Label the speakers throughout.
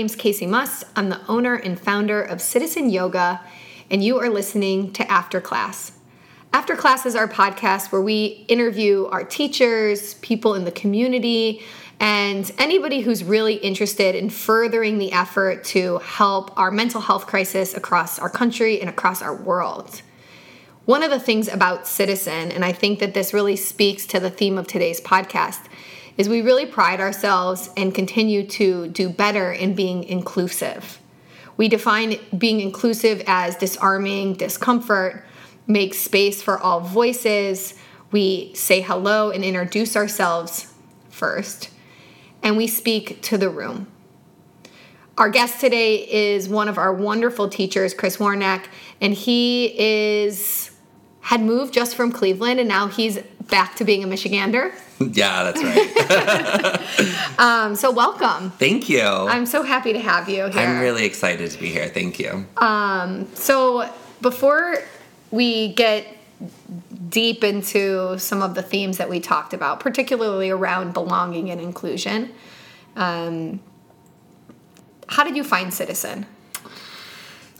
Speaker 1: name's Kacee Must. I'm the owner and founder of Citizen Yoga, and you are listening to After Class. After Class is our podcast where we interview our teachers, people in the community, and anybody who's really interested in furthering the effort to help our mental health crisis across our country and across our world. One of the things about Citizen, and I think that this really speaks to the theme of today's podcast, is we really pride ourselves and continue to do better in being inclusive. We define being inclusive as disarming discomfort, make space for all voices, we say hello and introduce ourselves first, and we speak to the room. Our guest today is one of our wonderful teachers, Chris Warnack, and he is had moved just from Cleveland and now he's back to being a Michigander.
Speaker 2: Yeah, that's right.
Speaker 1: um, so welcome.
Speaker 2: Thank you.
Speaker 1: I'm so happy to have you here.
Speaker 2: I'm really excited to be here. Thank you.
Speaker 1: Um, so before we get deep into some of the themes that we talked about, particularly around belonging and inclusion, um, how did you find Citizen?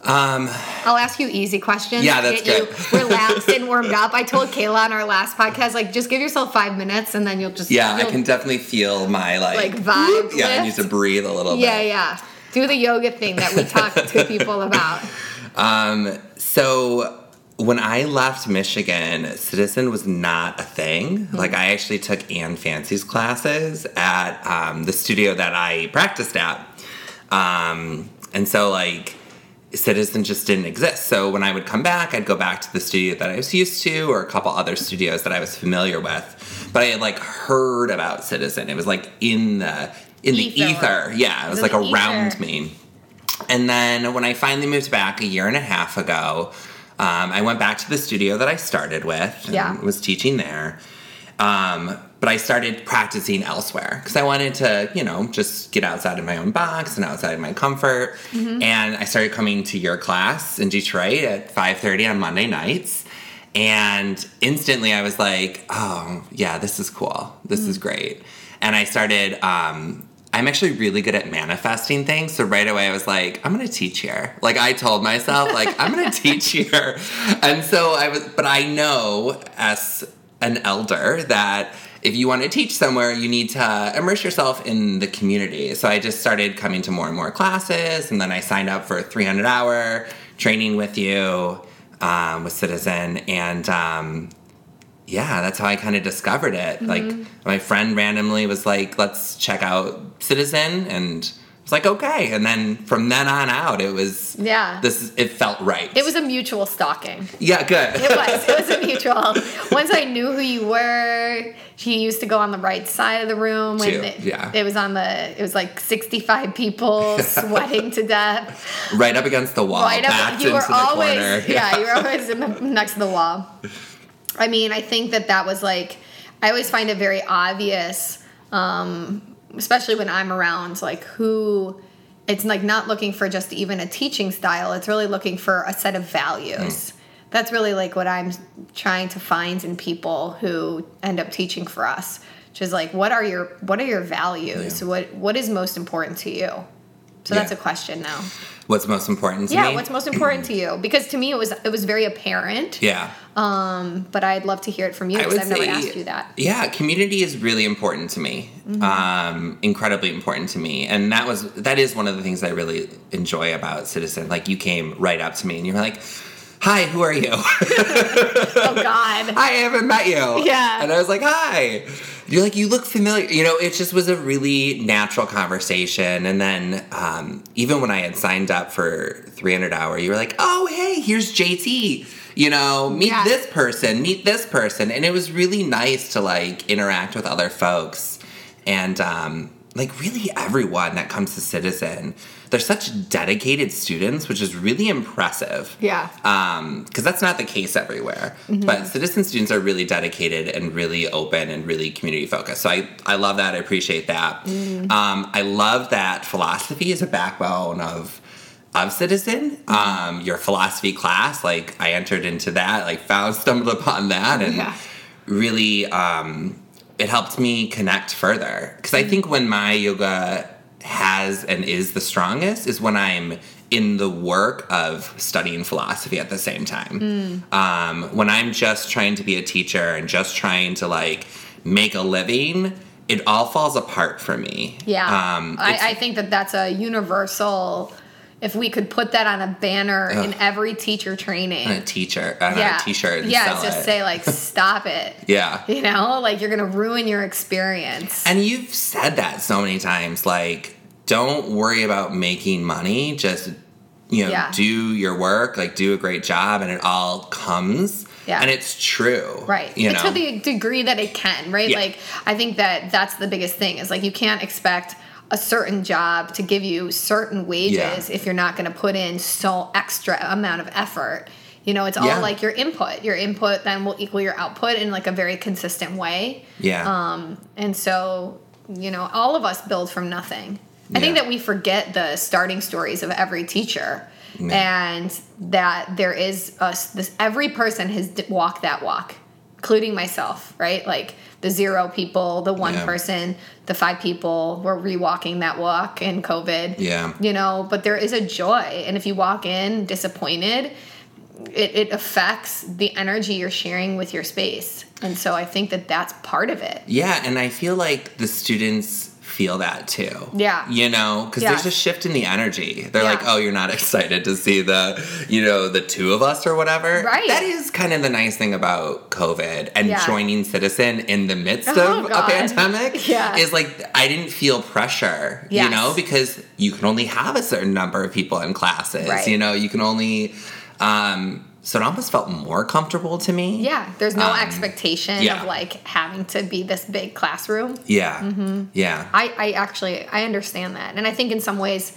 Speaker 2: Um,
Speaker 1: I'll ask you easy questions.
Speaker 2: Yeah, that's
Speaker 1: get
Speaker 2: good.
Speaker 1: you relaxed and warmed up. I told Kayla on our last podcast, like, just give yourself five minutes and then you'll just
Speaker 2: yeah, I
Speaker 1: you'll,
Speaker 2: can definitely feel my like,
Speaker 1: like vibe.
Speaker 2: yeah, I need to breathe a little
Speaker 1: Yeah,
Speaker 2: bit.
Speaker 1: yeah. Yeah. Do the yoga thing that we talk to people about.
Speaker 2: Um, so when I left Michigan, Citizen was not a thing.
Speaker 1: Mm-hmm.
Speaker 2: Like I actually took Anne Fancy's classes at um, the studio that I practiced at, um, and so like Citizen just didn't exist. So when I would come back, I'd go back to the studio that I was used to, or a couple other studios that I was familiar with. But I had like heard about Citizen. It was like in the in the
Speaker 1: Ether.
Speaker 2: ether. Yeah, it was like around
Speaker 1: ether.
Speaker 2: me. And then when I finally moved back a year and a half ago, um, I went back to the studio that I started with and
Speaker 1: Yeah.
Speaker 2: was teaching there. Um, but I started practicing elsewhere because I wanted to, you know, just get outside of my own box and outside of my comfort.
Speaker 1: Mm-hmm.
Speaker 2: And I started coming to your class in Detroit at 5:30 on Monday nights. And instantly I was like, oh, yeah, this is cool. This is great. And I started, um, I'm actually really good at manifesting things. So right away I was like, I'm going to teach here. Like I told myself, like, I'm going to teach here. And so I was, but I know as an elder that if you want to teach somewhere, you need to immerse yourself in the community. So I just started coming to more and more classes, and then I signed up for a 300 hour training with you um, with Citizen, and um, yeah, that's how I kind of discovered it. Like my friend randomly was like, "Let's check out Citizen," and I was like, "Okay." And then from then on out, it was
Speaker 1: Yeah.
Speaker 2: This it felt right.
Speaker 1: It was a mutual stalking.
Speaker 2: yeah, good.
Speaker 1: It was. It was a mutual. Once I knew who you were, he used to go on the right side of the room when it,
Speaker 2: yeah.
Speaker 1: it was on the. It was like sixty-five people sweating to death.
Speaker 2: right up against the wall,
Speaker 1: right up. You were
Speaker 2: the
Speaker 1: always.
Speaker 2: corner.
Speaker 1: Yeah, you were always in the, next to the wall. I mean, I think that that was like. I always find it very obvious, um, especially when I'm around, like who. It's like not looking for just even a teaching style. It's really looking for a set of values. Mm. That's really like what I'm trying to find in people who end up teaching for us. Which is like, what are your what are your values?
Speaker 2: Yeah.
Speaker 1: What what is most important to you? So that's a question now.
Speaker 2: What's most important to
Speaker 1: Yeah,
Speaker 2: me?
Speaker 1: what's most important to you? Because to me, it was it was very apparent.
Speaker 2: yeah.
Speaker 1: Um, but I'd love to hear it from you because I've never asked you that.
Speaker 2: Yeah, community is really important to me.
Speaker 1: Mm-hmm.
Speaker 2: Um, incredibly important to me, and that was that is one of the things I really enjoy about Citizen. Like you came right up to me and you were like, "Hi, who are you?"
Speaker 1: Oh God.
Speaker 2: I haven't met you.
Speaker 1: Yeah.
Speaker 2: And I was like, hi. You're like, you look familiar. You know, it just was a really natural conversation. And then um, even when I had signed up for 300 hour, you were like, oh, hey, here's JT. You know, meet
Speaker 1: Yeah.
Speaker 2: this person, meet this person. And it was really nice to like interact with other folks. And um, like really everyone that comes to Citizen, they're such dedicated students, which is really impressive
Speaker 1: Yeah.
Speaker 2: because that's not the case everywhere. But citizen students are really dedicated and really open and really community focused. So I, I love that. I appreciate that. Um, I love that philosophy is a backbone of of citizen. Um, your philosophy class, like I entered into that, like found stumbled upon that, and
Speaker 1: Yeah.
Speaker 2: really um, it helped me connect further. Because I think when my yoga has and is the strongest is when I'm in the work of studying philosophy at the same time. Um, when I'm just trying to be a teacher and just trying to like make a living, it all falls apart for me.
Speaker 1: Yeah.
Speaker 2: Um,
Speaker 1: I, I think that that's a universal. If we could put that on a banner in every teacher training,
Speaker 2: on a teacher on
Speaker 1: yeah,
Speaker 2: a t-shirt and
Speaker 1: yeah, just
Speaker 2: it.
Speaker 1: say like, "Stop it."
Speaker 2: yeah.
Speaker 1: You know, like you're gonna ruin your experience.
Speaker 2: And you've said that so many times, like, don't worry about making money, just you know,
Speaker 1: Yeah.
Speaker 2: do your work, like do a great job and it all comes.
Speaker 1: Yeah.
Speaker 2: And it's true.
Speaker 1: Right.
Speaker 2: You know.
Speaker 1: to the degree that it can, right?
Speaker 2: Yeah.
Speaker 1: Like I think that that's the biggest thing is like you can't expect a certain job to give you certain wages
Speaker 2: Yeah.
Speaker 1: if you're not going to put in so extra amount of effort. You know, it's all
Speaker 2: Yeah.
Speaker 1: like your input. Your input then will equal your output in like a very consistent way.
Speaker 2: yeah.
Speaker 1: Um, and so, you know, all of us build from nothing. I think that we forget the starting stories of every teacher, and that there is us. This every person has d- walked that walk, including myself. Right, like the zero people, the one
Speaker 2: Yeah.
Speaker 1: person, the five people were rewalking that walk in COVID.
Speaker 2: Yeah.
Speaker 1: you know, but there is a joy, and if you walk in disappointed. It, it affects the energy you're sharing with your space. And so I think that that's part of it.
Speaker 2: yeah, and I feel like the students feel that too.
Speaker 1: Yeah.
Speaker 2: You know, because
Speaker 1: Yeah.
Speaker 2: there's a shift in the energy. They're
Speaker 1: Yeah.
Speaker 2: like, oh, you're not excited to see the, you know, the two of us or whatever.
Speaker 1: Right.
Speaker 2: That is kind of the nice thing about COVID and
Speaker 1: Yeah.
Speaker 2: joining Citizen in the midst
Speaker 1: Oh,
Speaker 2: of
Speaker 1: God.
Speaker 2: a pandemic.
Speaker 1: Yeah.
Speaker 2: Is like, I didn't feel pressure,
Speaker 1: Yes.
Speaker 2: you know, because you can only have a certain number of people in classes.
Speaker 1: Right.
Speaker 2: You know, you can only, um, so it almost felt more comfortable to me.
Speaker 1: Yeah, there's no
Speaker 2: Um,
Speaker 1: expectation
Speaker 2: yeah.
Speaker 1: of like having to be this big classroom.
Speaker 2: Yeah.
Speaker 1: Mm-hmm.
Speaker 2: Yeah.
Speaker 1: I, I actually I understand that, and I think in some ways,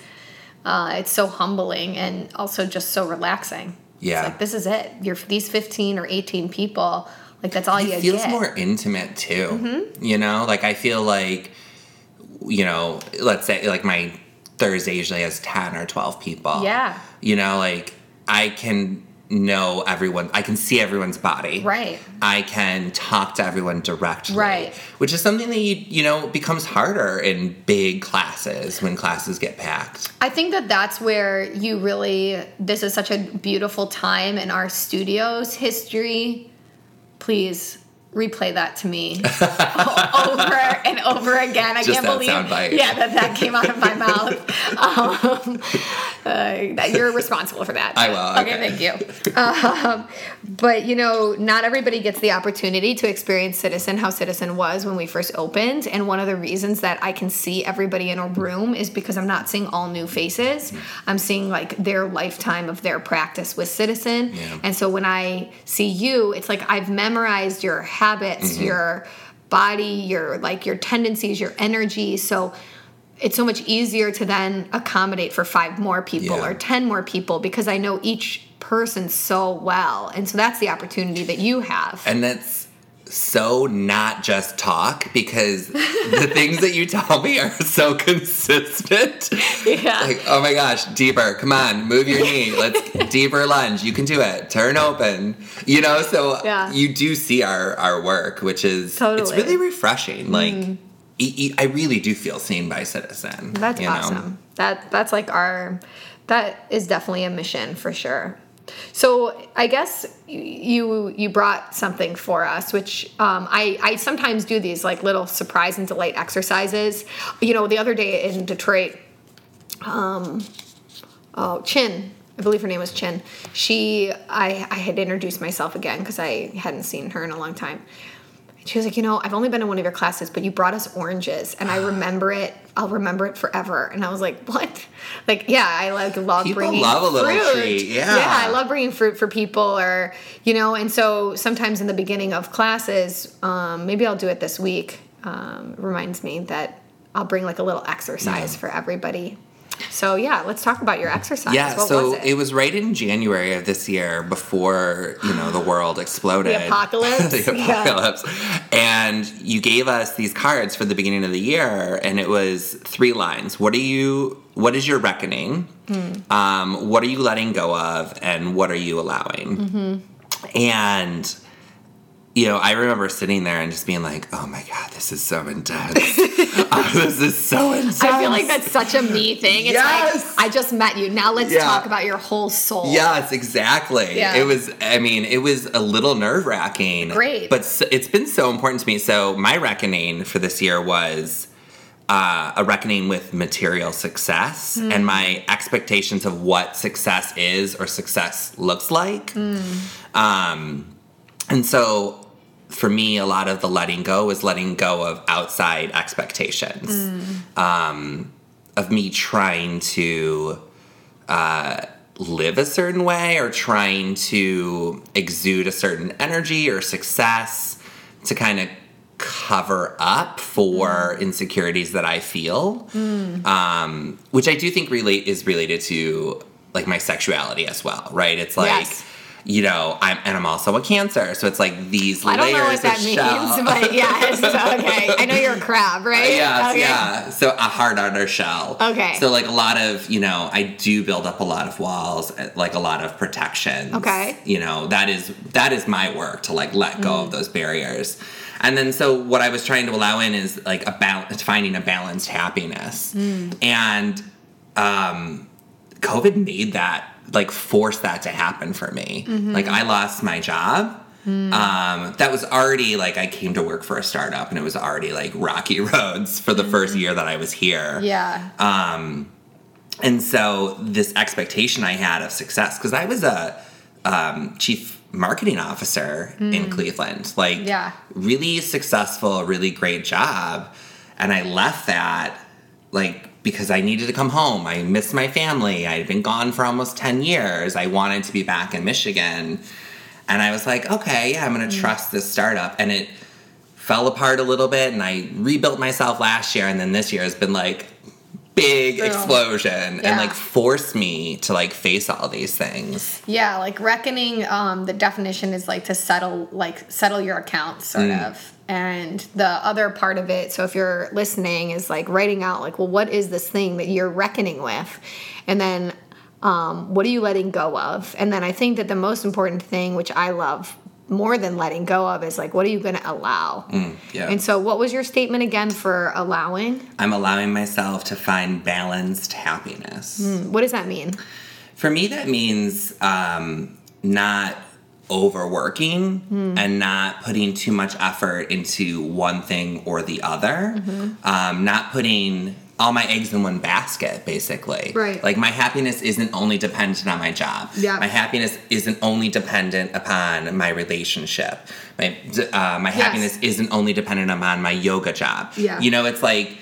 Speaker 1: uh, it's so humbling and also just so relaxing.
Speaker 2: Yeah.
Speaker 1: it's like this is it. You're these 15 or 18 people. Like that's all you
Speaker 2: it feels
Speaker 1: get.
Speaker 2: more intimate too.
Speaker 1: Mm-hmm.
Speaker 2: You know, like I feel like, you know, let's say like my Thursday usually has ten or twelve people.
Speaker 1: Yeah.
Speaker 2: You know, like I can know everyone. I can see everyone's body.
Speaker 1: Right.
Speaker 2: I can talk to everyone directly.
Speaker 1: Right.
Speaker 2: Which is something that you you know becomes harder in big classes when classes get packed.
Speaker 1: I think that that's where you really. This is such a beautiful time in our studio's history. Please replay that to me over and over again. I
Speaker 2: Just
Speaker 1: can't believe, yeah, that that came out of my mouth. Um, uh, that you're responsible for that.
Speaker 2: I will,
Speaker 1: Okay,
Speaker 2: okay.
Speaker 1: thank you. Um, but you know, not everybody gets the opportunity to experience Citizen how Citizen was when we first opened, and one of the reasons that I can see everybody in a room is because I'm not seeing all new faces. I'm seeing like their lifetime of their practice with Citizen,
Speaker 2: Yeah.
Speaker 1: and so when I see you, it's like I've memorized your habits,
Speaker 2: Mm-hmm.
Speaker 1: your body, your like your tendencies, your energy. So it's so much easier to then accommodate for five more people
Speaker 2: Yeah.
Speaker 1: or 10 more people because I know each person so well. And so that's the opportunity that you have.
Speaker 2: And that's so not just talk because the things that you tell me are so consistent.
Speaker 1: Yeah.
Speaker 2: Like, oh my gosh, deeper, come on, move your knee. Let's deeper lunge. You can do it. Turn open. You know, so
Speaker 1: Yeah.
Speaker 2: you do see our our work, which is it's
Speaker 1: Totally. Mm-hmm.
Speaker 2: really refreshing. Like e- e- I really do feel seen by Citizen.
Speaker 1: That's
Speaker 2: you know?
Speaker 1: awesome. That that's like our that is definitely a mission for sure. So I guess you you brought something for us, which um, I I sometimes do these like little surprise and delight exercises. You know, the other day in Detroit, um, oh Chin, I believe her name was Chin. She I I had introduced myself again because I hadn't seen her in a long time. She was like, you know, I've only been in one of your classes, but you brought us oranges, and I remember it. I'll remember it forever. And I was like, what? Like, yeah, I like love
Speaker 2: People
Speaker 1: bringing
Speaker 2: love a little
Speaker 1: fruit.
Speaker 2: treat, yeah.
Speaker 1: yeah, I love bringing fruit for people, or you know. And so sometimes in the beginning of classes, um, maybe I'll do it this week. Um, reminds me that I'll bring like a little exercise
Speaker 2: Yeah.
Speaker 1: for everybody. So yeah, let's talk about your exercise.
Speaker 2: Yeah,
Speaker 1: What
Speaker 2: so
Speaker 1: was
Speaker 2: it? was right in January of this year before, you know, the world exploded.
Speaker 1: The apocalypse?
Speaker 2: the
Speaker 1: Yeah.
Speaker 2: apocalypse. And you gave us these cards for the beginning of the year and it was three lines. What are you what is your reckoning?
Speaker 1: Hmm.
Speaker 2: Um, what are you letting go of and what are you allowing?
Speaker 1: Mm-hmm.
Speaker 2: And you know, I remember sitting there and just being like, "Oh my god, this is so intense. oh, this is so intense."
Speaker 1: I feel like that's such a me thing. It's
Speaker 2: Yes.
Speaker 1: like I just met you. Now let's
Speaker 2: Yeah.
Speaker 1: talk about your whole soul.
Speaker 2: Yes, exactly.
Speaker 1: Yeah.
Speaker 2: It was, I mean, it was a little nerve wracking.
Speaker 1: Great.
Speaker 2: But s- it's been so important to me. So, my reckoning for this year was uh, a reckoning with material success
Speaker 1: Hmm.
Speaker 2: and my expectations of what success is or success looks like.
Speaker 1: Hmm.
Speaker 2: Um, and so, for me, a lot of the letting go was letting go of outside expectations
Speaker 1: Hmm.
Speaker 2: um, of me trying to uh, live a certain way or trying to exude a certain energy or success to kind of cover up for insecurities that I feel, um, which I do think relate is related to like my sexuality as well, right? It's like.
Speaker 1: Yes.
Speaker 2: You know, I'm and I'm also a cancer, so it's like these
Speaker 1: I don't
Speaker 2: layers
Speaker 1: know what that
Speaker 2: of
Speaker 1: means,
Speaker 2: shell.
Speaker 1: but yes, okay. I know you're a crab, right?
Speaker 2: Yes,
Speaker 1: okay.
Speaker 2: yeah. So a hard outer shell.
Speaker 1: Okay.
Speaker 2: So like a lot of, you know, I do build up a lot of walls, uh, like a lot of protection.
Speaker 1: Okay.
Speaker 2: You know, that is that is my work to like let go
Speaker 1: Mm.
Speaker 2: of those barriers. And then so what I was trying to allow in is like a balance finding a balanced happiness.
Speaker 1: Mm.
Speaker 2: And um COVID made that like force that to happen for me.
Speaker 1: Mm-hmm.
Speaker 2: Like I lost my job.
Speaker 1: Mm.
Speaker 2: Um, that was already like I came to work for a startup and it was already like rocky roads for the first year that I was here.
Speaker 1: Mm. Yeah.
Speaker 2: Um, and so this expectation I had of success, because I was a um, chief marketing officer in Cleveland, like
Speaker 1: Mm. Yeah.
Speaker 2: really successful, really great job. And I left that like because I needed to come home. I missed my family. I had been gone for almost 10 years. I wanted to be back in Michigan. And I was like, okay, yeah, I'm going to trust this startup. And it fell apart a little bit. And I rebuilt myself last year. And then this year has been like, big
Speaker 1: Boom.
Speaker 2: explosion
Speaker 1: Yeah.
Speaker 2: and like forced me to like face all these things.
Speaker 1: Yeah, like reckoning. Um, the definition is like to settle, like settle your accounts, sort
Speaker 2: Mm.
Speaker 1: of. And the other part of it, so if you're listening, is like writing out, like, well, what is this thing that you're reckoning with, and then um, what are you letting go of? And then I think that the most important thing, which I love more than letting go of, is like, what are you going to allow?
Speaker 2: Mm, yeah.
Speaker 1: And so, what was your statement again for allowing?
Speaker 2: I'm allowing myself to find balanced happiness.
Speaker 1: What does that mean?
Speaker 2: For me, that means um, not overworking
Speaker 1: Hmm.
Speaker 2: and not putting too much effort into one thing or the other.
Speaker 1: Mm-hmm.
Speaker 2: Um, not putting all my eggs in one basket, basically.
Speaker 1: Right.
Speaker 2: Like my happiness isn't only dependent on my job.
Speaker 1: Yeah.
Speaker 2: My happiness isn't only dependent upon my relationship. My uh, my
Speaker 1: Yes.
Speaker 2: happiness isn't only dependent upon my yoga job.
Speaker 1: Yeah.
Speaker 2: You know, it's like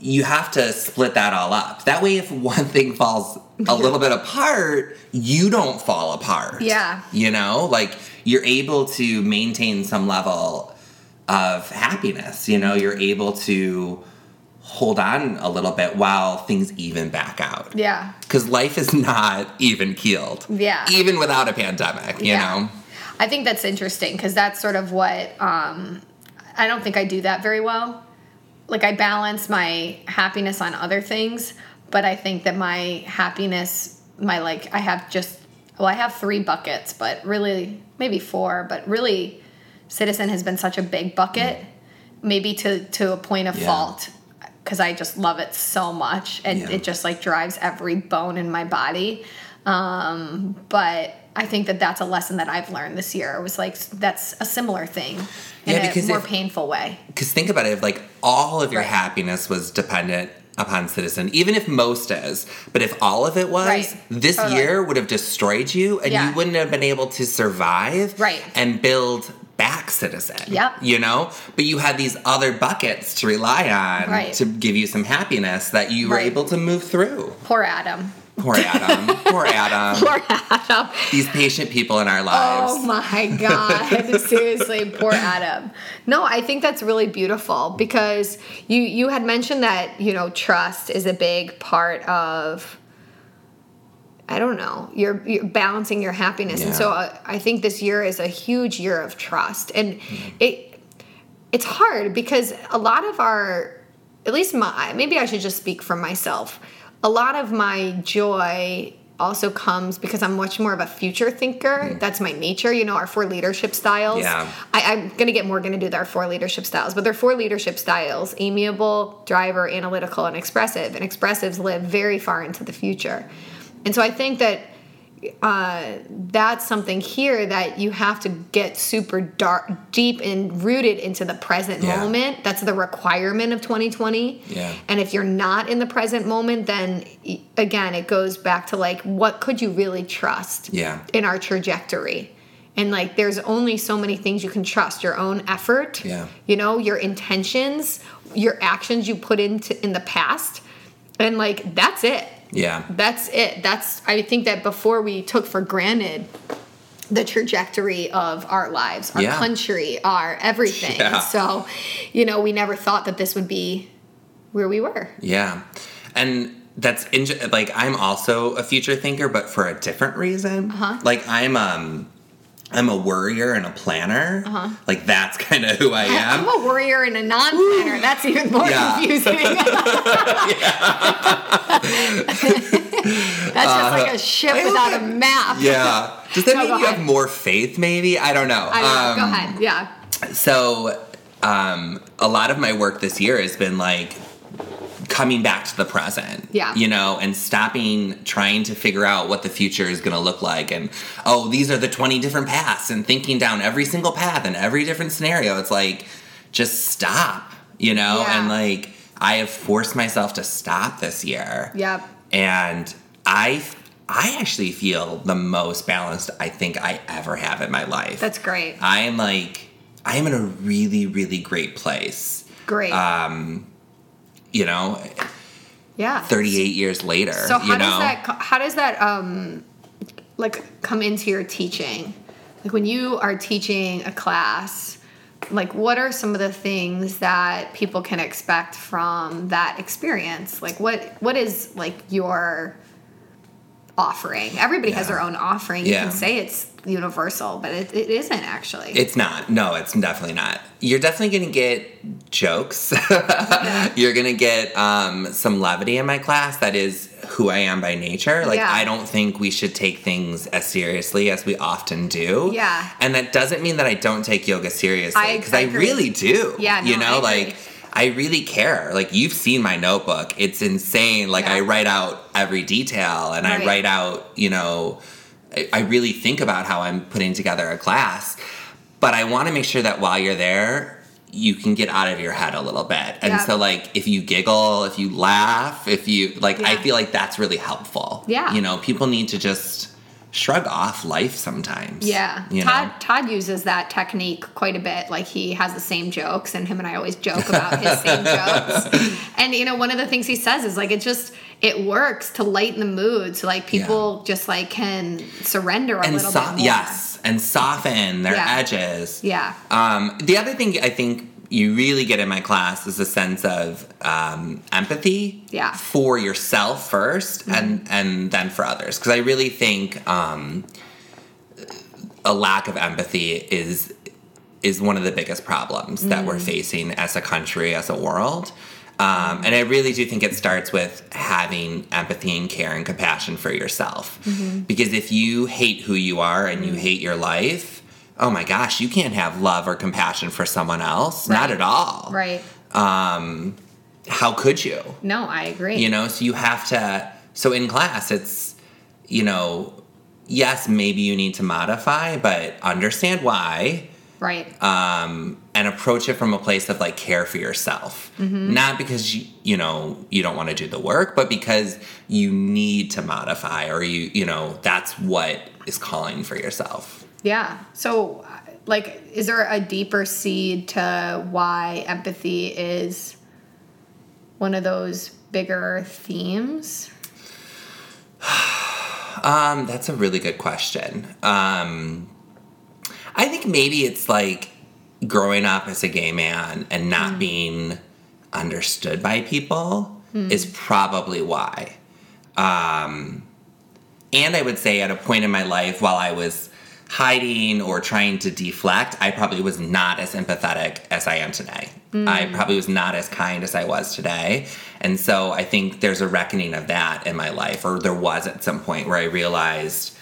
Speaker 2: you have to split that all up. That way, if one thing falls a little bit apart, you don't fall apart.
Speaker 1: Yeah.
Speaker 2: You know, like you're able to maintain some level of happiness. You know, you're able to hold on a little bit while things even back out.
Speaker 1: Yeah.
Speaker 2: Because life is not even keeled.
Speaker 1: Yeah.
Speaker 2: Even without a pandemic, you
Speaker 1: Yeah.
Speaker 2: know?
Speaker 1: I think that's interesting because that's sort of what um, I don't think I do that very well. Like I balance my happiness on other things, but I think that my happiness, my like, I have just well, I have three buckets, but really maybe four, but really, Citizen has been such a big bucket, maybe to to a point of
Speaker 2: Yeah.
Speaker 1: fault because I just love it so much and
Speaker 2: Yeah.
Speaker 1: it just like drives every bone in my body. Um, but I think that that's a lesson that I've learned this year. It was like that's a similar thing in
Speaker 2: Yeah,
Speaker 1: a more
Speaker 2: if-
Speaker 1: painful way.
Speaker 2: Because think about it, if like all of your
Speaker 1: Right.
Speaker 2: happiness was dependent upon Citizen, even if most is, but if all of it was,
Speaker 1: Right.
Speaker 2: this
Speaker 1: Totally.
Speaker 2: year would have destroyed you and
Speaker 1: Yeah.
Speaker 2: you wouldn't have been able to survive
Speaker 1: Right.
Speaker 2: and build back Citizen.
Speaker 1: Yep.
Speaker 2: You know? But you had these other buckets to rely on
Speaker 1: Right.
Speaker 2: to give you some happiness that you were able to move through.
Speaker 1: Poor Adam.
Speaker 2: Poor Adam. Poor Adam.
Speaker 1: Poor Adam.
Speaker 2: These patient people in our lives.
Speaker 1: Oh my God. Seriously, poor Adam. No, I think that's really beautiful because you you had mentioned that, you know, trust is a big part of I don't know. You're, you're balancing your happiness, and so uh, I think this year is a huge year of trust, and it it's hard because a lot of our, at least my, maybe I should just speak for myself. A lot of my joy also comes because I'm much more of a future thinker. Mm. That's my nature. You know, our four leadership styles.
Speaker 2: Yeah.
Speaker 1: I, I'm gonna get more do our four leadership styles, but they're four leadership styles: amiable, driver, analytical, and expressive. And expressives live very far into the future. And so I think that uh, that's something here that you have to get super dark, deep and rooted into the present
Speaker 2: Yeah.
Speaker 1: moment. That's the requirement of 2020.
Speaker 2: Yeah.
Speaker 1: And if you're not in the present moment, then again, it goes back to like, what could you really trust
Speaker 2: Yeah.
Speaker 1: in our trajectory? And like, there's only so many things you can trust your own effort,
Speaker 2: Yeah.
Speaker 1: you know, your intentions, your actions you put into in the past. And like, that's it
Speaker 2: Yeah.
Speaker 1: that's it that's i think that before we took for granted the trajectory of our lives our
Speaker 2: Yeah.
Speaker 1: country our everything
Speaker 2: Yeah.
Speaker 1: so you know we never thought that this would be where we were
Speaker 2: Yeah. And that's in, like I'm also a future thinker, but for a different reason.
Speaker 1: Uh-huh.
Speaker 2: Like I'm um I'm a worrier and a planner.
Speaker 1: Uh-huh.
Speaker 2: Like that's kind of who I am.
Speaker 1: i'm a worrier and a non-planner that's even more
Speaker 2: Yeah.
Speaker 1: confusing that's just like a ship
Speaker 2: I
Speaker 1: without a map
Speaker 2: yeah. Does that
Speaker 1: No,
Speaker 2: mean you have more faith? Maybe I don't know.
Speaker 1: i don't know go
Speaker 2: Um,
Speaker 1: ahead yeah
Speaker 2: So, um, a lot of my work this year has been like coming back to the present.
Speaker 1: Yeah.
Speaker 2: You know, and stopping trying to figure out what the future is going to look like. And, oh, these are the 20 different paths, and thinking down every single path and every different scenario. It's like, just stop, you know?
Speaker 1: Yeah.
Speaker 2: And like, I have forced myself to stop this year.
Speaker 1: yep
Speaker 2: And I. I actually feel the most balanced I think I ever have in my life.
Speaker 1: that's great
Speaker 2: I am like, I am in a really, really great place.
Speaker 1: great
Speaker 2: Um, you know,
Speaker 1: yeah
Speaker 2: 38 years later,
Speaker 1: So how
Speaker 2: you know.
Speaker 1: does that how does that um like come into your teaching? Like when you are teaching a class, like what are some of the things that people can expect from that experience? Like what what is like your offering? Everybody has their own offering. You
Speaker 2: Yeah.
Speaker 1: can say it's universal, but it, it isn't actually.
Speaker 2: It's not. No, it's definitely not. You're definitely gonna get jokes. You're gonna get um, some levity in my class. That is who I am by nature. Like
Speaker 1: Yeah.
Speaker 2: I don't think we should take things as seriously as we often do.
Speaker 1: Yeah.
Speaker 2: And that doesn't mean that I don't take yoga seriously because
Speaker 1: I
Speaker 2: I, really do.
Speaker 1: Yeah,
Speaker 2: You know, like I really care. Like you've seen my notebook. It's insane. Like
Speaker 1: Yeah.
Speaker 2: I write out every detail and
Speaker 1: Right.
Speaker 2: I write out, you know, I, I really think about how I'm putting together a class. But I want to make sure that while you're there, you can get out of your head a little bit. And
Speaker 1: Yeah.
Speaker 2: so like if you giggle, if you laugh, if you like I feel like that's really helpful.
Speaker 1: Yeah.
Speaker 2: You know, people need to just shrug off life sometimes.
Speaker 1: Yeah,
Speaker 2: You
Speaker 1: Todd
Speaker 2: know?
Speaker 1: Todd uses that technique quite a bit. Like he has the same jokes, and him and I always joke about his same jokes. And you know, one of the things he says is like it just it works to lighten the mood, so like people just like can surrender a
Speaker 2: And
Speaker 1: little
Speaker 2: so-
Speaker 1: bit more.
Speaker 2: yes, and soften their
Speaker 1: Yeah.
Speaker 2: edges.
Speaker 1: Yeah.
Speaker 2: Um, the other thing I think you really get in my class is a sense of um, empathy
Speaker 1: Yeah.
Speaker 2: for yourself 1st and and then for others because I really think um, a lack of empathy is is one of the biggest problems that we're facing as a country as a world. Um, and I really do think it starts with having empathy and care and compassion for yourself. Because if you hate who you are and you hate your life, oh my gosh, you can't have love or compassion for someone else. Not at all.
Speaker 1: Right.
Speaker 2: Um, How could you?
Speaker 1: No, I agree.
Speaker 2: You know, so you have to. So in class, it's, you know, yes, maybe you need to modify, but understand why
Speaker 1: right.
Speaker 2: um, and approach it from a place of like care for yourself. Not because you, you know you don't want to do the work, but because you need to modify, or you you know that's what is calling for yourself.
Speaker 1: Yeah. So, like, is there a deeper seed to why empathy is one of those bigger themes?
Speaker 2: Um, that's a really good question. Um, I think maybe it's like growing up as a gay man and not being understood by people is probably why. Um, and I would say at a point in my life while I was hiding or trying to deflect, I probably was not as empathetic as I am today. I probably was not as kind as I was today. And so I think there's a reckoning of that in my life, or there was at some point where I realized,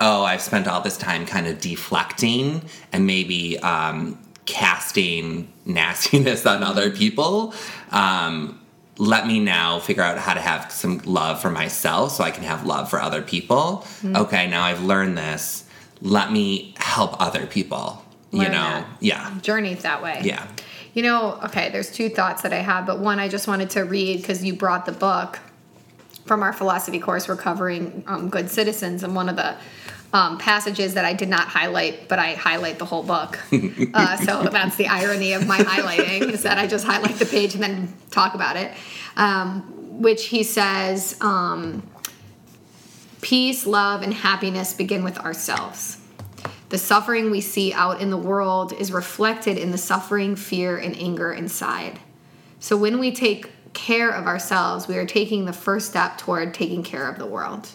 Speaker 2: oh, I've spent all this time kind of deflecting and maybe um, casting nastiness on other people. Um, let me now figure out how to have some love for myself so I can have love for other people. Okay, now I've learned this. Let me help other people. you know,
Speaker 1: that.
Speaker 2: yeah,
Speaker 1: Journey that way.
Speaker 2: yeah.
Speaker 1: You know, okay, there's two thoughts that I have, but one I just wanted to read because you brought the book from our philosophy course. We're covering um, good citizens, and one of the um, passages that I did not highlight, but I highlight the whole book. uh, so that's the irony of my highlighting is that I just highlight the page and then talk about it. Um, which he says, um, peace, love, and happiness begin with ourselves. The suffering we see out in the world is reflected in the suffering, fear, and anger inside. So when we take care of ourselves, we are taking the first step toward taking care of the world.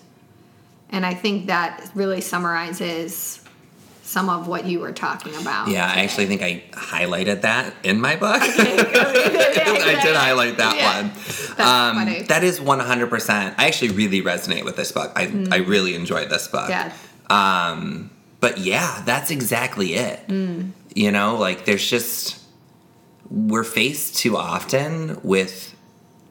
Speaker 1: And I think that really summarizes some of what you were talking about.
Speaker 2: Yeah, I actually think I highlighted that in my book.
Speaker 1: I
Speaker 2: I did highlight that
Speaker 1: Yeah.
Speaker 2: one.
Speaker 1: That's
Speaker 2: um, that is 100%. I actually really resonate with this book. I, I really enjoyed this book.
Speaker 1: Mm. Yeah.
Speaker 2: Um, but yeah, that's exactly it.
Speaker 1: Mm.
Speaker 2: You know, like there's just, we're faced too often with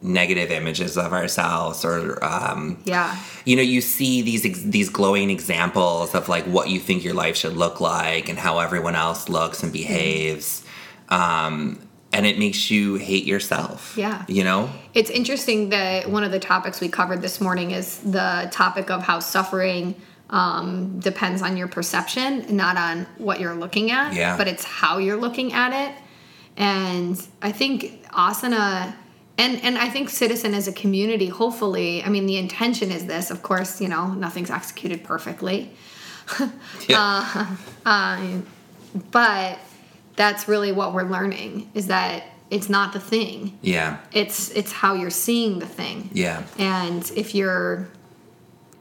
Speaker 2: negative images of ourselves or, um,
Speaker 1: Yeah.
Speaker 2: you know you see these ex- these glowing examples of like what you think your life should look like and how everyone else looks and behaves um, and it makes you hate yourself
Speaker 1: Yeah.
Speaker 2: you know
Speaker 1: It's interesting that one of the topics we covered this morning is the topic of how suffering um, depends on your perception, not on what you're looking at,
Speaker 2: Yeah.
Speaker 1: but it's how you're looking at it. And I think asana and and I think citizen as a community, hopefully, I mean the intention is this, of course, you know, nothing's executed perfectly.
Speaker 2: yeah uh, uh,
Speaker 1: But that's really what we're learning is that it's not the thing.
Speaker 2: yeah
Speaker 1: It's it's how you're seeing the thing.
Speaker 2: yeah
Speaker 1: And if you're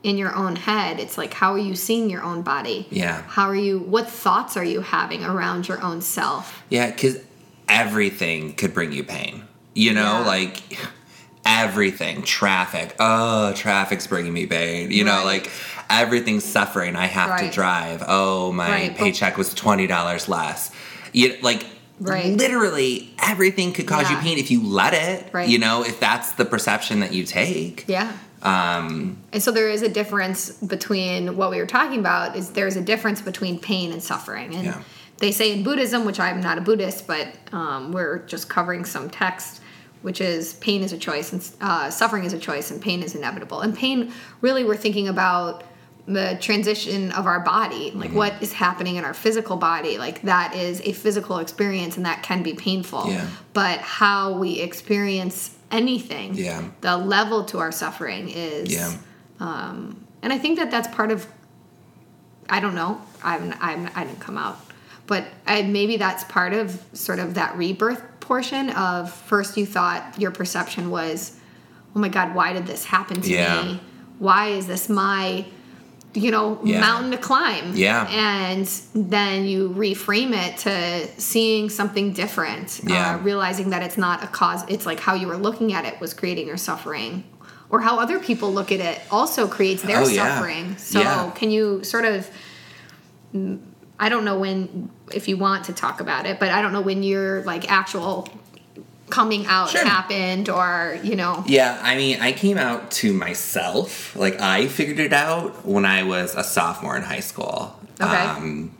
Speaker 1: in your own head, it's like how are you seeing your own body?
Speaker 2: Yeah.
Speaker 1: How are you what thoughts are you having around your own self?
Speaker 2: yeah because everything could bring you pain you know
Speaker 1: Yeah.
Speaker 2: like everything traffic oh traffic's bringing me pain you know like everything's suffering i have to drive oh my
Speaker 1: Right,
Speaker 2: paycheck was $20 less you like
Speaker 1: Right.
Speaker 2: literally everything could cause you pain if you let it
Speaker 1: Right.
Speaker 2: you know if that's the perception that you take
Speaker 1: Yeah.
Speaker 2: um
Speaker 1: And so there is a difference between what we were talking about is there's a difference between pain and suffering. And
Speaker 2: Yeah.
Speaker 1: they say in Buddhism, which I'm not a Buddhist, but um, we're just covering some text, which is pain is a choice and uh, suffering is a choice and pain is inevitable. And pain, really, we're thinking about the transition of our body, like
Speaker 2: Mm-hmm.
Speaker 1: what is happening in our physical body. Like that is a physical experience and that can be painful.
Speaker 2: Yeah.
Speaker 1: But how we experience anything,
Speaker 2: Yeah.
Speaker 1: the level to our suffering is
Speaker 2: yeah
Speaker 1: and I think that that's part of. I don't know. I'm, I'm I didn't come out, but I, maybe that's part of sort of that rebirth portion of first you thought your perception was, oh my God, why did this happen to
Speaker 2: Yeah.
Speaker 1: me? Why is this my, you know,
Speaker 2: Yeah.
Speaker 1: mountain to climb?
Speaker 2: Yeah.
Speaker 1: And then you reframe it to seeing something different.
Speaker 2: Yeah.
Speaker 1: Uh, realizing that it's not a cause. It's like how you were looking at it was creating your suffering. Or how other people look at it also creates their
Speaker 2: Oh, yeah.
Speaker 1: suffering. So can you sort of I don't know when if you want to talk about it, but I don't know when your like actual coming out
Speaker 2: Sure.
Speaker 1: happened or, you know.
Speaker 2: Yeah, I mean, I came out to myself. Like, I figured it out when I was a sophomore in high school.
Speaker 1: Okay.
Speaker 2: Um,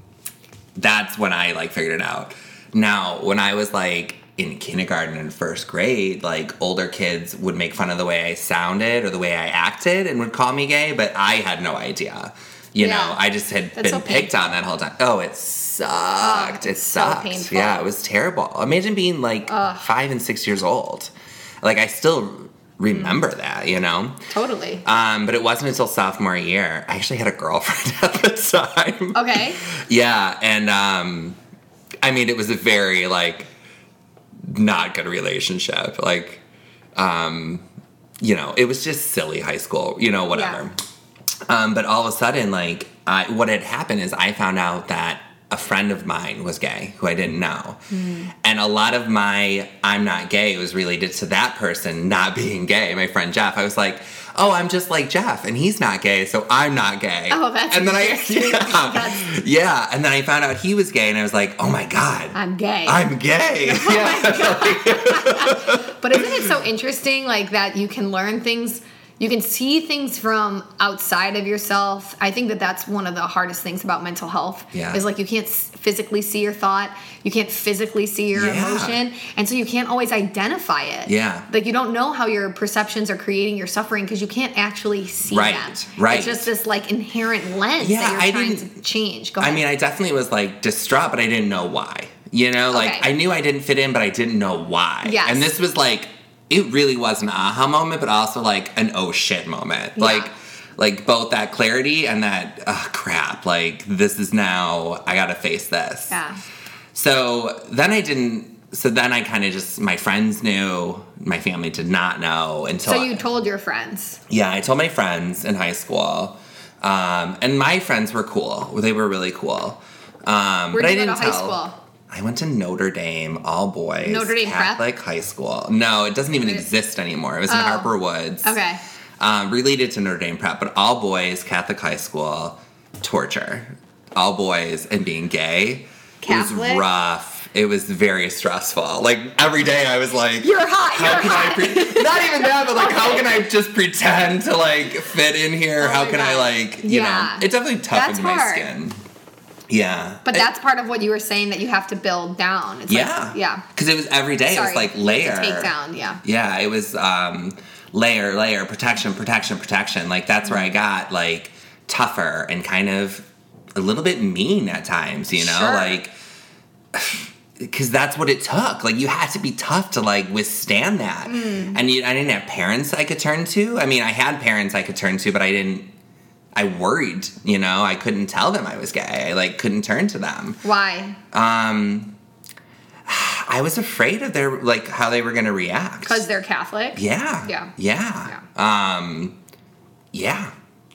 Speaker 2: that's when I like figured it out. Now, when I was like in kindergarten and first grade, like older kids would make fun of the way I sounded or the way I acted and would call me gay, but I had no idea. You
Speaker 1: Yeah.
Speaker 2: know, I just had
Speaker 1: That's
Speaker 2: been
Speaker 1: so
Speaker 2: picked on that whole time. Oh, it sucked. it
Speaker 1: so
Speaker 2: sucked.
Speaker 1: painful.
Speaker 2: Yeah, it was terrible. Imagine being like five and six years old. Like I still remember that, you know.
Speaker 1: Totally.
Speaker 2: Um, but it wasn't until sophomore year. I actually had a girlfriend at the time.
Speaker 1: Okay.
Speaker 2: Yeah, and um, I mean, it was a very like not good relationship. Like, um, you know, it was just silly high school. You know, whatever. Um, but all of a sudden, like, I, what had happened is I found out that a friend of mine was gay who I didn't know. And a lot of my I'm not gay was related to that person not being gay, my friend Jeff. I was like, oh, I'm just like Jeff, and he's not gay, so I'm not gay.
Speaker 1: Oh, that's
Speaker 2: and then I yeah, yeah, and then I found out he was gay, and I was like, oh my god,
Speaker 1: I'm gay.
Speaker 2: I'm gay. yeah.
Speaker 1: But isn't it so interesting, like that you can learn things, you can see things from outside of yourself? I think that that's one of the hardest things about mental health.
Speaker 2: Yeah.
Speaker 1: Is like you can't physically see your thought, you can't physically see your
Speaker 2: Yeah.
Speaker 1: emotion, and so you can't always identify it.
Speaker 2: Yeah.
Speaker 1: Like you don't know how your perceptions are creating your suffering because you can't actually see
Speaker 2: Right,
Speaker 1: them.
Speaker 2: right.
Speaker 1: It's just this like inherent lens
Speaker 2: Yeah,
Speaker 1: that you're
Speaker 2: I
Speaker 1: trying
Speaker 2: didn't-
Speaker 1: to change. Go
Speaker 2: I mean, I definitely was like distraught, but I didn't know why. You know, like
Speaker 1: Okay.
Speaker 2: I knew I didn't fit in, but I didn't know why.
Speaker 1: Yes.
Speaker 2: And this was like, it really was an aha moment, but also like an oh shit moment. Like, like both that clarity and that oh, crap. Like this is now I got to face this.
Speaker 1: yeah.
Speaker 2: So then I didn't. So then I kind of just my friends knew, my family did not know until
Speaker 1: So you told your friends.
Speaker 2: yeah, I told my friends in high school, um, and my friends were cool. They were really cool. Um,
Speaker 1: Where'd
Speaker 2: but
Speaker 1: you
Speaker 2: I
Speaker 1: go
Speaker 2: didn't
Speaker 1: to high
Speaker 2: tell.
Speaker 1: school?
Speaker 2: I went to Notre Dame, all boys.
Speaker 1: Notre Dame Prep?
Speaker 2: Catholic high school. No, it doesn't even exist anymore. It was in
Speaker 1: Oh.
Speaker 2: Harper Woods.
Speaker 1: Okay.
Speaker 2: Um, related to Notre Dame Prep, but all boys, Catholic high school, torture. All boys and being gay. It was rough. It was very stressful. Like every day I was like,
Speaker 1: You're hot.
Speaker 2: how
Speaker 1: You're
Speaker 2: can
Speaker 1: hot.
Speaker 2: I pre- not even that, but like how can I just pretend to like fit in here?
Speaker 1: Oh
Speaker 2: how can I like you
Speaker 1: Yeah.
Speaker 2: know? It definitely toughened my skin. Yeah.
Speaker 1: But
Speaker 2: It-
Speaker 1: that's part of what you were saying that you have to build down. It's
Speaker 2: yeah.
Speaker 1: Like, yeah.
Speaker 2: Because it was every day.
Speaker 1: Sorry.
Speaker 2: It was like layer.
Speaker 1: Take down, yeah.
Speaker 2: Yeah, it was um, layer, layer, protection, protection, protection. Like that's where I
Speaker 1: Mm-hmm.
Speaker 2: got like tougher and kind of a little bit mean at times, you know?
Speaker 1: Sure.
Speaker 2: Like because that's what it took. Like you had to be tough to like withstand that.
Speaker 1: Mm.
Speaker 2: And you, I didn't have parents I could turn to. I mean, I had parents I could turn to, but I didn't. I worried, you know. I couldn't tell them I was gay. I like couldn't turn to them.
Speaker 1: Why?
Speaker 2: Um, I was afraid of their like how they were going to react.
Speaker 1: Because they're Catholic?
Speaker 2: Yeah.
Speaker 1: Yeah.
Speaker 2: Yeah. Um, yeah.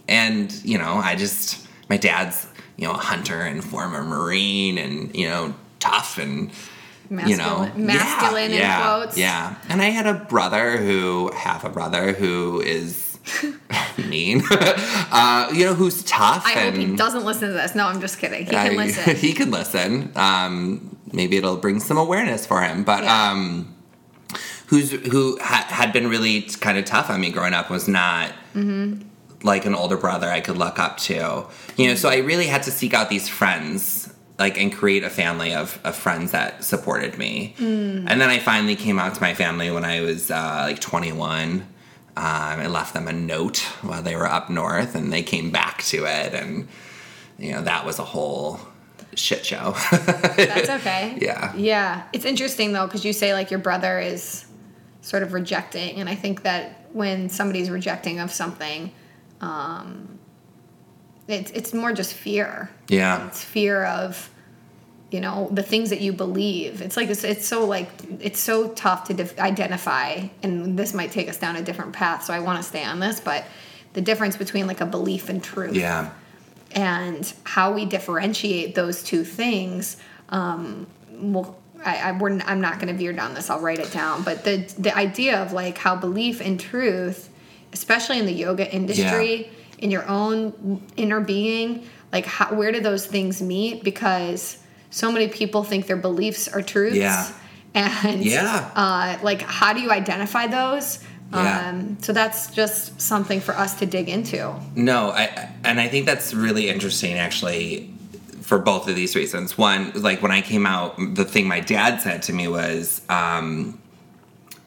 Speaker 2: And, you know, I just, my dad's, you know, a hunter and former Marine and, you know, tough and, you know,
Speaker 1: Masculine- masculine
Speaker 2: yeah,
Speaker 1: in
Speaker 2: yeah,
Speaker 1: quotes.
Speaker 2: Yeah. And I had a brother who, half a brother who is mean, uh, you know, who's tough.
Speaker 1: I hope he doesn't listen to this. No, I'm just kidding. He
Speaker 2: I-
Speaker 1: can listen.
Speaker 2: he can listen. Um, maybe it'll bring some awareness for him. But
Speaker 1: Yeah.
Speaker 2: um, who's who ha- had been really kind of tough on me growing up was not
Speaker 1: Mm-hmm.
Speaker 2: like an older brother I could look up to. You know, so I really had to seek out these friends. Like and create a family of, of friends that supported me,
Speaker 1: Mm.
Speaker 2: and then I finally came out to my family when I was uh, like 21. Um, I left them a note while they were up north, and they came back to it, and you know that was a whole shit show.
Speaker 1: That's okay.
Speaker 2: Yeah.
Speaker 1: Yeah. It's interesting though, because you say like your brother is sort of rejecting. And I think that when somebody's rejecting of something, um, it's, it's more just fear.
Speaker 2: yeah,
Speaker 1: It's fear of, you know, the things that you believe. It's like, it's, it's so like, it's so tough to def- identify. And this might take us down a different path. So I want to stay on this. But the difference between like a belief and truth
Speaker 2: yeah,
Speaker 1: and how we differentiate those two things um, well I, I we're, I'm not going to veer down this. I'll write it down. But the the idea of like how belief and truth, especially in the yoga industry, in your own inner being, like how, where do those things meet? Because so many people think their beliefs are truths.
Speaker 2: Yeah.
Speaker 1: And
Speaker 2: Yeah.
Speaker 1: uh, like how do you identify those?
Speaker 2: Yeah.
Speaker 1: Um, so that's just something for us to dig into.
Speaker 2: No, I and I think that's really interesting actually for both of these reasons. One, like when I came out, the thing my dad said to me was, um,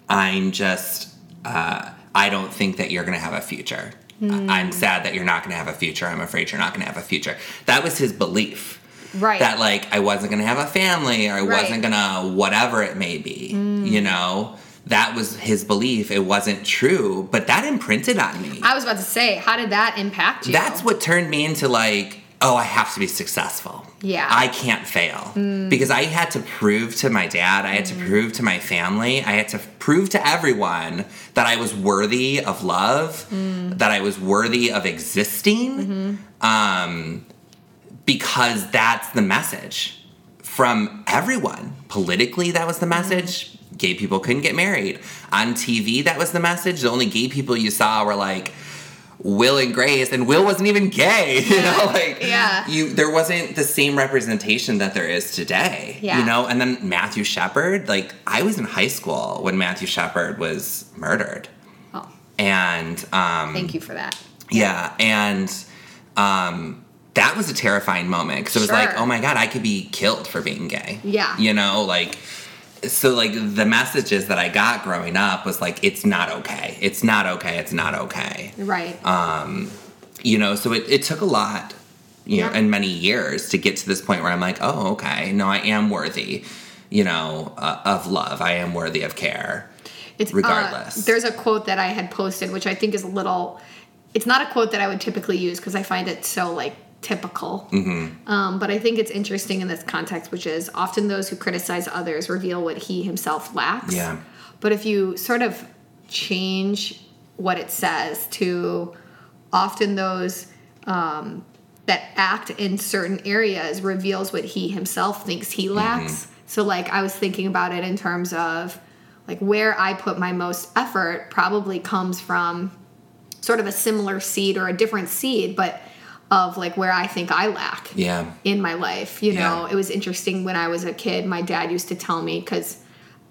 Speaker 2: "I'm just, uh, I don't think that you're going to have a future. I'm sad that you're not going to have a future. I'm afraid you're not going to have a future." That was his belief.
Speaker 1: Right.
Speaker 2: That like I wasn't to have a family or I
Speaker 1: Right.
Speaker 2: wasn't to whatever it may be. Mm. You know. That was his belief. It wasn't true, but that imprinted on me.
Speaker 1: I was about to say, how did that impact you?
Speaker 2: That's what turned me into like, oh, I have to be successful.
Speaker 1: Yeah.
Speaker 2: I can't fail. Mm. Because I had to prove to my dad, I had to mm. prove to my family, I had to prove to everyone that I was worthy of love, that I was worthy of existing. Mm-hmm. Um, because that's the message from everyone. Politically, that was the message. Gay people couldn't get married. On TV, that was the message. The only gay people you saw were like Will and Grace, and Will wasn't even gay. You know, like
Speaker 1: Yeah.
Speaker 2: you there wasn't the same representation that there is today.
Speaker 1: Yeah.
Speaker 2: You know, and then Matthew Shepard, like I was in high school when Matthew Shepard was murdered.
Speaker 1: Oh,
Speaker 2: And um
Speaker 1: thank you for that.
Speaker 2: yeah, and um, that was a terrifying moment because it was like, oh my god, I could be killed for being gay.
Speaker 1: Yeah.
Speaker 2: you know, like so like the messages that I got growing up was like, it's not okay, it's not okay, it's not okay.
Speaker 1: Right.
Speaker 2: Um You know, so it, it took a lot, you know,
Speaker 1: Yeah.
Speaker 2: and many years to get to this point where I'm like, oh okay, no, I am worthy, you know, uh, of love. I am worthy of care.
Speaker 1: It's uh,
Speaker 2: regardless.
Speaker 1: there's a quote that I had posted, which I think is a little. It's not a quote that I would typically use because I find it so like typical.
Speaker 2: Mm-hmm.
Speaker 1: Um, but I think it's interesting in this context, which is often those who criticize others reveal what he himself lacks.
Speaker 2: Yeah.
Speaker 1: But if you sort of change what it says to often those um, that act in certain areas reveals what he himself thinks he lacks. So, like, I was thinking about it in terms of like where I put my most effort probably comes from sort of a similar seed or a different seed, but of like where I think I lack
Speaker 2: Yeah,
Speaker 1: in my life. You know,
Speaker 2: Yeah.
Speaker 1: it was interesting when I was a kid. My dad used to tell me because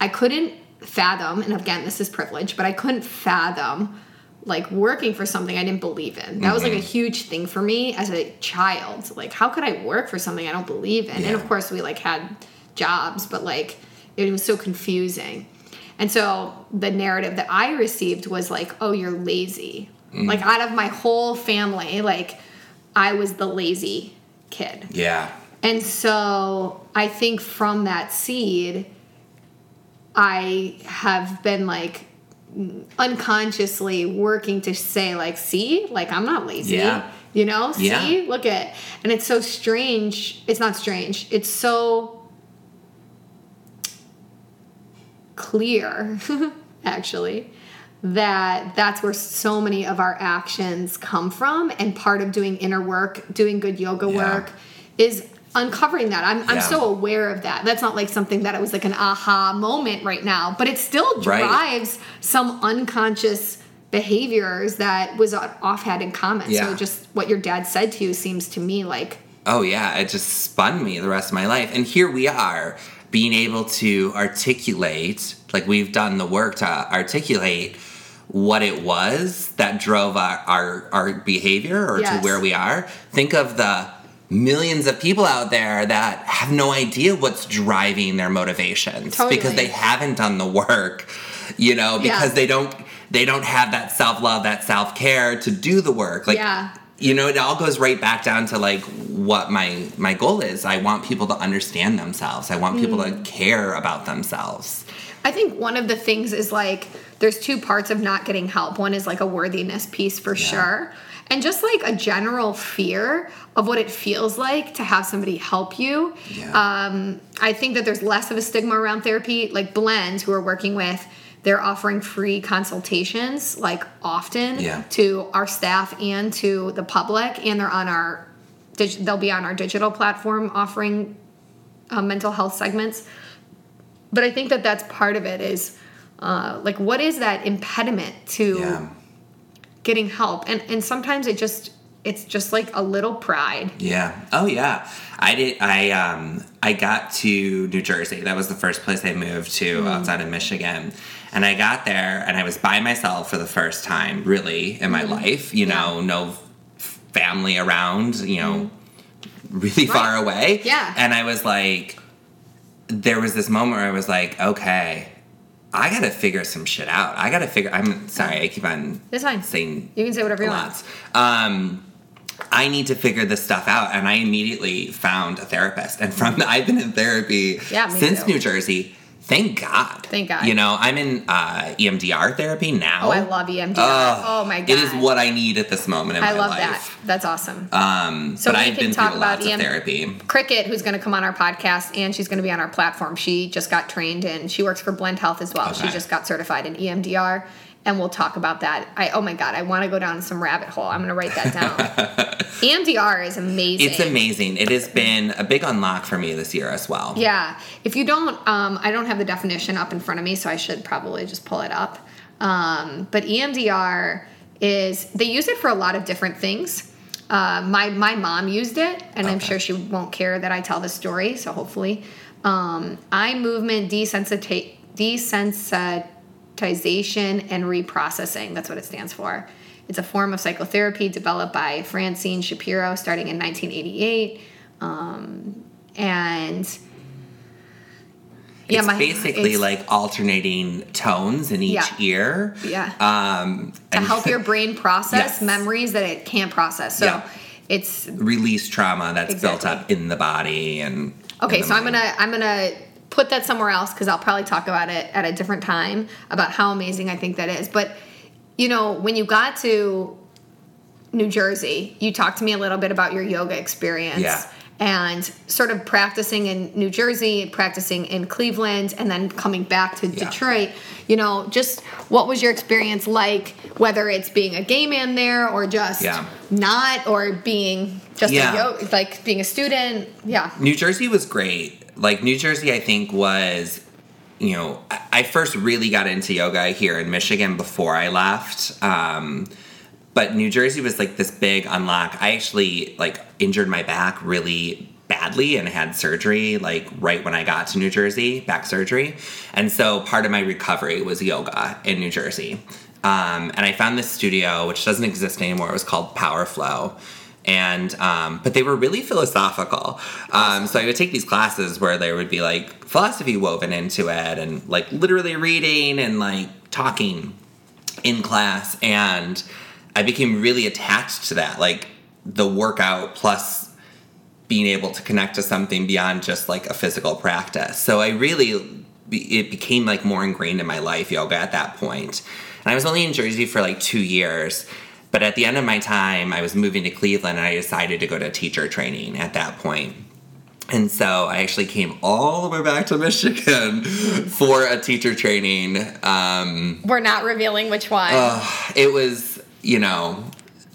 Speaker 1: I couldn't fathom, and again, this is privilege, but I couldn't fathom like working for something I didn't believe in. That was like a
Speaker 2: Mm-hmm.
Speaker 1: huge thing for me as a child. Like, how could I work for something I don't believe in? And of course, we like had jobs, but like it was so confusing. And so the narrative that I received was like, oh, you're lazy.
Speaker 2: Mm.
Speaker 1: Like, out of my whole family, like, I was the lazy kid.
Speaker 2: yeah,
Speaker 1: And so I think from that seed, I have been like unconsciously working to say, like, see, like, I'm not lazy.
Speaker 2: Yeah.
Speaker 1: You know, see,
Speaker 2: Yeah.
Speaker 1: look at, and it's so strange. It's not strange. It's so clear, actually, that that's where so many of our actions come from. And part of doing inner work, doing good yoga
Speaker 2: Yeah.
Speaker 1: work, is uncovering that. I'm, I'm so aware of that. That's not like something that it was like an aha moment right now, but it still
Speaker 2: Right.
Speaker 1: drives some unconscious behaviors that was off had in common.
Speaker 2: Yeah.
Speaker 1: So just what your dad said to you seems to me like
Speaker 2: Oh yeah, it just spun me the rest of my life. And here we are being able to articulate, like we've done the work to articulate what it was that drove our our, our behavior or to where we are. Think of the millions of people out there that have no idea what's driving their motivations
Speaker 1: Totally.
Speaker 2: because they haven't done the work, you know, because
Speaker 1: Yeah.
Speaker 2: they don't they don't have that self-love, that self-care to do the work. Like
Speaker 1: Yeah.
Speaker 2: you know it all goes right back down to like what my my goal is i want people to understand themselves i want people
Speaker 1: Mm.
Speaker 2: to care about themselves
Speaker 1: I think one of the things is like there's two parts of not getting help. One is like a worthiness piece for sure. And just like a general fear of what it feels like to have somebody help you.
Speaker 2: Yeah.
Speaker 1: Um, I think that there's less of a stigma around therapy. Like Blends, who we're working with, they're offering free consultations like often
Speaker 2: Yeah.
Speaker 1: to our staff and to the public, and they're on our dig- they'll be on our digital platform offering uh, mental health segments. But I think that that's part of it is uh, like what is that impediment to
Speaker 2: yeah.
Speaker 1: getting help? And and sometimes it just it's just like a little pride.
Speaker 2: yeah. Oh yeah. I did i um i got to new jersey. That was the first place i moved to outside of michigan. And i got there and i was by myself for the first time really in my life. You know no family around you know really far away.
Speaker 1: Yeah.
Speaker 2: and i was like there was this moment where I was like, okay, I gotta figure some shit out. I gotta figure. I'm sorry, I keep on
Speaker 1: It's fine.
Speaker 2: saying
Speaker 1: You can say whatever you want.
Speaker 2: Um, I need to figure this stuff out, and I immediately found a therapist. And from the, I've been in therapy
Speaker 1: Yeah,
Speaker 2: since
Speaker 1: too.
Speaker 2: New Jersey. Thank God.
Speaker 1: Thank God.
Speaker 2: You know, I'm in uh, EMDR therapy now.
Speaker 1: Oh, I love EMDR.
Speaker 2: Ugh,
Speaker 1: oh my god.
Speaker 2: It is what I need at this moment in
Speaker 1: I
Speaker 2: my
Speaker 1: love
Speaker 2: life.
Speaker 1: that. That's awesome.
Speaker 2: Um,
Speaker 1: So
Speaker 2: but
Speaker 1: we
Speaker 2: I've
Speaker 1: can
Speaker 2: been
Speaker 1: talk
Speaker 2: through
Speaker 1: about
Speaker 2: lots
Speaker 1: EM
Speaker 2: of therapy.
Speaker 1: Cricket, who's going to come on our podcast, and she's going to be on our platform. She just got trained and She works for Blend Health as well. She just got certified in EMDR, and we'll talk about that. I oh my god, I want to go down some rabbit hole. I'm going to write that down. EMDR is amazing.
Speaker 2: It's amazing. It has been a big unlock for me this year as well.
Speaker 1: Yeah. If you don't, um, I don't have the definition up in front of me, so I should probably just pull it up. Um, but EMDR is they use it for a lot of different things. Uh, my my mom used it, and I'm sure she won't care that I tell the story. So hopefully, um, eye movement desensita- desensitization and reprocessing. That's what it stands for. It's a form of psychotherapy developed by Francine Shapiro starting in 1988, um, and
Speaker 2: it's
Speaker 1: my-
Speaker 2: basically
Speaker 1: it's-
Speaker 2: like alternating tones in each
Speaker 1: Yeah.
Speaker 2: ear.
Speaker 1: Yeah.
Speaker 2: Um,
Speaker 1: to help your brain process
Speaker 2: Yes.
Speaker 1: memories that it can't process. So
Speaker 2: Yeah.
Speaker 1: it's
Speaker 2: release trauma that's built up in the body and.
Speaker 1: okay. So I'm gonna I'm gonna put that somewhere else because I'll probably talk about it at a different time about how amazing I think that is. But you know, when you got to New Jersey, you talked to me a little bit about your yoga experience.
Speaker 2: Yeah.
Speaker 1: And sort of practicing in New Jersey, practicing in Cleveland, and then coming back to
Speaker 2: Yeah.
Speaker 1: Detroit. You know, just what was your experience like, whether it's being a gay man there or just
Speaker 2: Yeah.
Speaker 1: not, or being just a yoga, like being a student? Yeah.
Speaker 2: New Jersey was great. Like New Jersey, I think was, you know, I- first really got into yoga here in Michigan before I left. Um, but New Jersey was like this big unlock. I actually like injured my back really badly and had surgery like right when I got to New Jersey, back surgery. And so part of my recovery was yoga in New Jersey. Um, and I found this studio, which doesn't exist anymore. It was called Power Flow. And, um, but they were really philosophical. Um, so I would take these classes where there would be like philosophy woven into it and like literally reading and like talking in class and I became really attached to that like the workout plus being able to connect to something beyond just like a physical practice. So I really it became like more ingrained in my life yoga at that point. And I was only in Jersey for like 2 years. But at the end of my time, I was moving to Cleveland and I decided to go to teacher training at that point. And so I actually came all the way back to Michigan for a teacher training. Um,
Speaker 1: We're not revealing which one.
Speaker 2: it was, you know,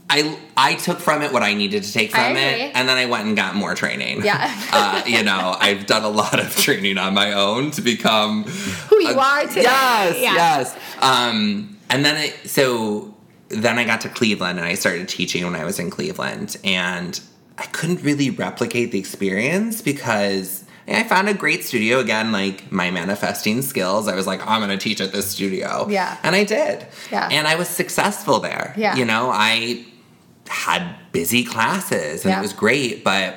Speaker 2: I I took from it what I needed to take from it, and then I went and got more training.
Speaker 1: Yeah.
Speaker 2: uh, you know, I've done a lot of training on my own to become
Speaker 1: Who you
Speaker 2: a-
Speaker 1: are today.
Speaker 2: Yes,
Speaker 1: Yeah.
Speaker 2: yes. Um, and then it, so then I got to Cleveland and I started teaching when I was in Cleveland, and I couldn't really replicate the experience because I found a great studio again, like my manifesting skills. I was like, I'm going to teach at this studio.
Speaker 1: Yeah.
Speaker 2: And I did.
Speaker 1: Yeah.
Speaker 2: And I was successful there.
Speaker 1: Yeah.
Speaker 2: You know, I had busy classes and
Speaker 1: Yeah.
Speaker 2: it was great, but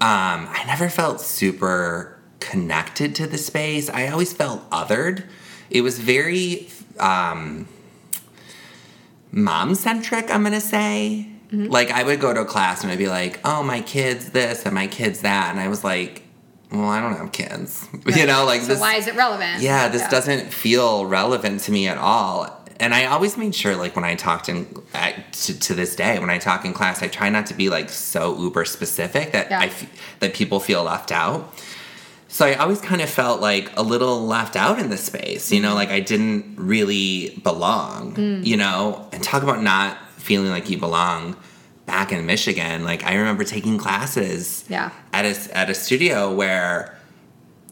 Speaker 2: um, I never felt super connected to the space. I always felt othered. It was very um, mom centric, I'm to say.
Speaker 1: Mm-hmm.
Speaker 2: Like, I would go to a class and I'd be like, oh, my kid's this and my kid's that. And I was like, well, I don't have kids. You know, like
Speaker 1: So
Speaker 2: this.
Speaker 1: why is it relevant?
Speaker 2: Yeah, this doesn't feel relevant to me at all. And I always made sure, like when I talked in at, to, to this day, when I talk in class, I try not to be like so uber specific that
Speaker 1: Yeah.
Speaker 2: I f- that people feel left out. So I always kind of felt like a little left out in this space, you
Speaker 1: Mm-hmm.
Speaker 2: know, like I didn't really belong,
Speaker 1: Mm.
Speaker 2: you know. And talk about not feeling like you belong. Back in Michigan, like I remember taking classes
Speaker 1: Yeah.
Speaker 2: at a at a studio where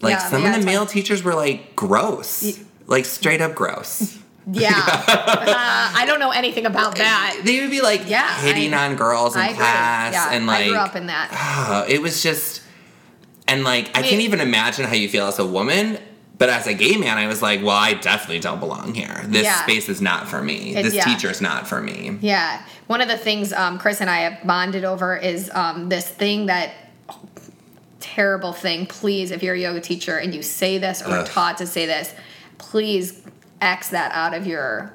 Speaker 2: like
Speaker 1: Yeah,
Speaker 2: some
Speaker 1: yeah,
Speaker 2: of the male
Speaker 1: like-
Speaker 2: teachers were like gross, like straight up gross.
Speaker 1: Yeah. uh, I don't know anything about that.
Speaker 2: They would be like
Speaker 1: Yeah,
Speaker 2: hitting
Speaker 1: I-
Speaker 2: on girls in
Speaker 1: I
Speaker 2: class,
Speaker 1: Yeah,
Speaker 2: and like
Speaker 1: I grew up in that.
Speaker 2: it was just, and like I can't even imagine how you feel as a woman. But as a gay man, I was like, well, I definitely don't belong here. This
Speaker 1: Yeah.
Speaker 2: space is not for me.
Speaker 1: It-
Speaker 2: this
Speaker 1: yeah.
Speaker 2: is not for me.
Speaker 1: Yeah. One of the things um, Chris and I have bonded over is um, this thing that terrible thing. Please, if you're a yoga teacher and you say this or are taught to say this, please X that out of your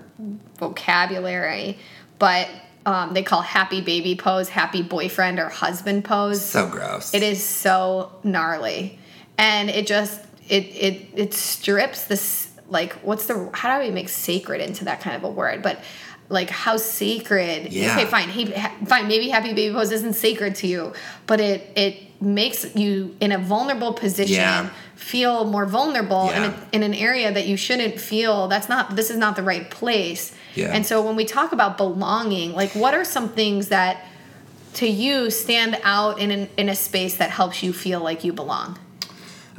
Speaker 1: vocabulary. But um, they call happy baby pose happy boyfriend or husband pose.
Speaker 2: So gross.
Speaker 1: It is so gnarly, and it just it it it strips this like what's the how do we make sacred into that kind of a word? But like how sacred?
Speaker 2: Yeah.
Speaker 1: Okay, fine. He, ha, fine. Maybe happy baby pose isn't sacred to you, but it it makes you in a vulnerable position.
Speaker 2: Yeah.
Speaker 1: Feel more vulnerable in, a, in an area that you shouldn't feel. That's not. This is not the right place.
Speaker 2: Yeah.
Speaker 1: And so when we talk about belonging, like what are some things that to you stand out in an, in a space that helps you feel like you belong?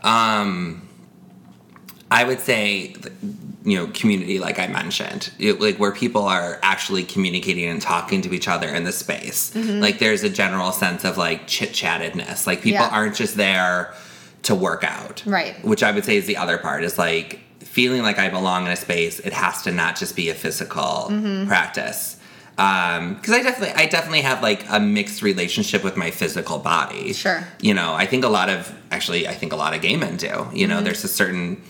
Speaker 2: Um, I would say, you know, community, like I mentioned, it, like where people are actually communicating and talking to each other in the space.
Speaker 1: Mm-hmm.
Speaker 2: Like there's a general sense of like chit chattedness. Like people
Speaker 1: Yeah.
Speaker 2: aren't just there to work out,
Speaker 1: Right.
Speaker 2: Which I would say is the other part is like feeling like I belong in a space. It has to not just be a physical
Speaker 1: Mm-hmm.
Speaker 2: practice. Um, because I definitely, I definitely have like a mixed relationship with my physical body.
Speaker 1: Sure.
Speaker 2: You know, I think a lot of actually, I think a lot of gay men do. You know, there's a certain,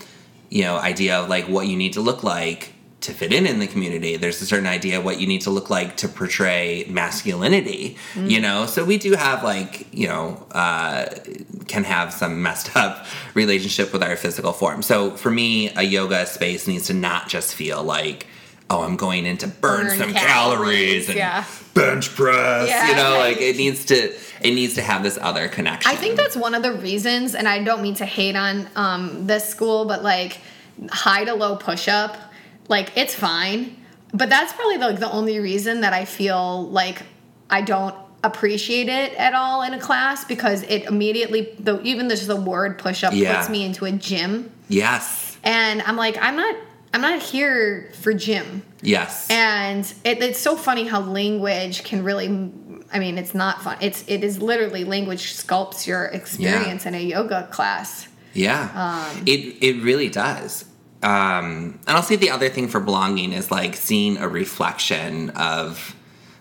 Speaker 2: you know, idea of like what you need to look like to fit in in the community. There's a certain idea of what you need to look like to portray masculinity. You know, so we do have like, you know, uh, can have some messed up relationship with our physical form. So for me, a yoga space needs to not just feel like. Oh, I'm going in to burn,
Speaker 1: Burn
Speaker 2: some
Speaker 1: calories,
Speaker 2: calories, and
Speaker 1: yeah.
Speaker 2: bench press.
Speaker 1: Yeah.
Speaker 2: You know, like it needs to it needs to have this other connection.
Speaker 1: I think that's one of the reasons, and I don't mean to hate on um, this school, but like high to low push up, like it's fine. But that's probably like the only reason that I feel like I don't appreciate it at all in a class because it immediately, the, even just the word push up
Speaker 2: Yeah.
Speaker 1: puts me into a gym,
Speaker 2: yes,
Speaker 1: and I'm like, I'm not, I'm not here for gym.
Speaker 2: yes,
Speaker 1: And it, it's so funny how language can really. I mean, it's not fun. It's it is literally language sculpts your experience in a yoga class.
Speaker 2: yeah.
Speaker 1: um,
Speaker 2: it it really does. Um, and I'll say the other thing for belonging is like seeing a reflection of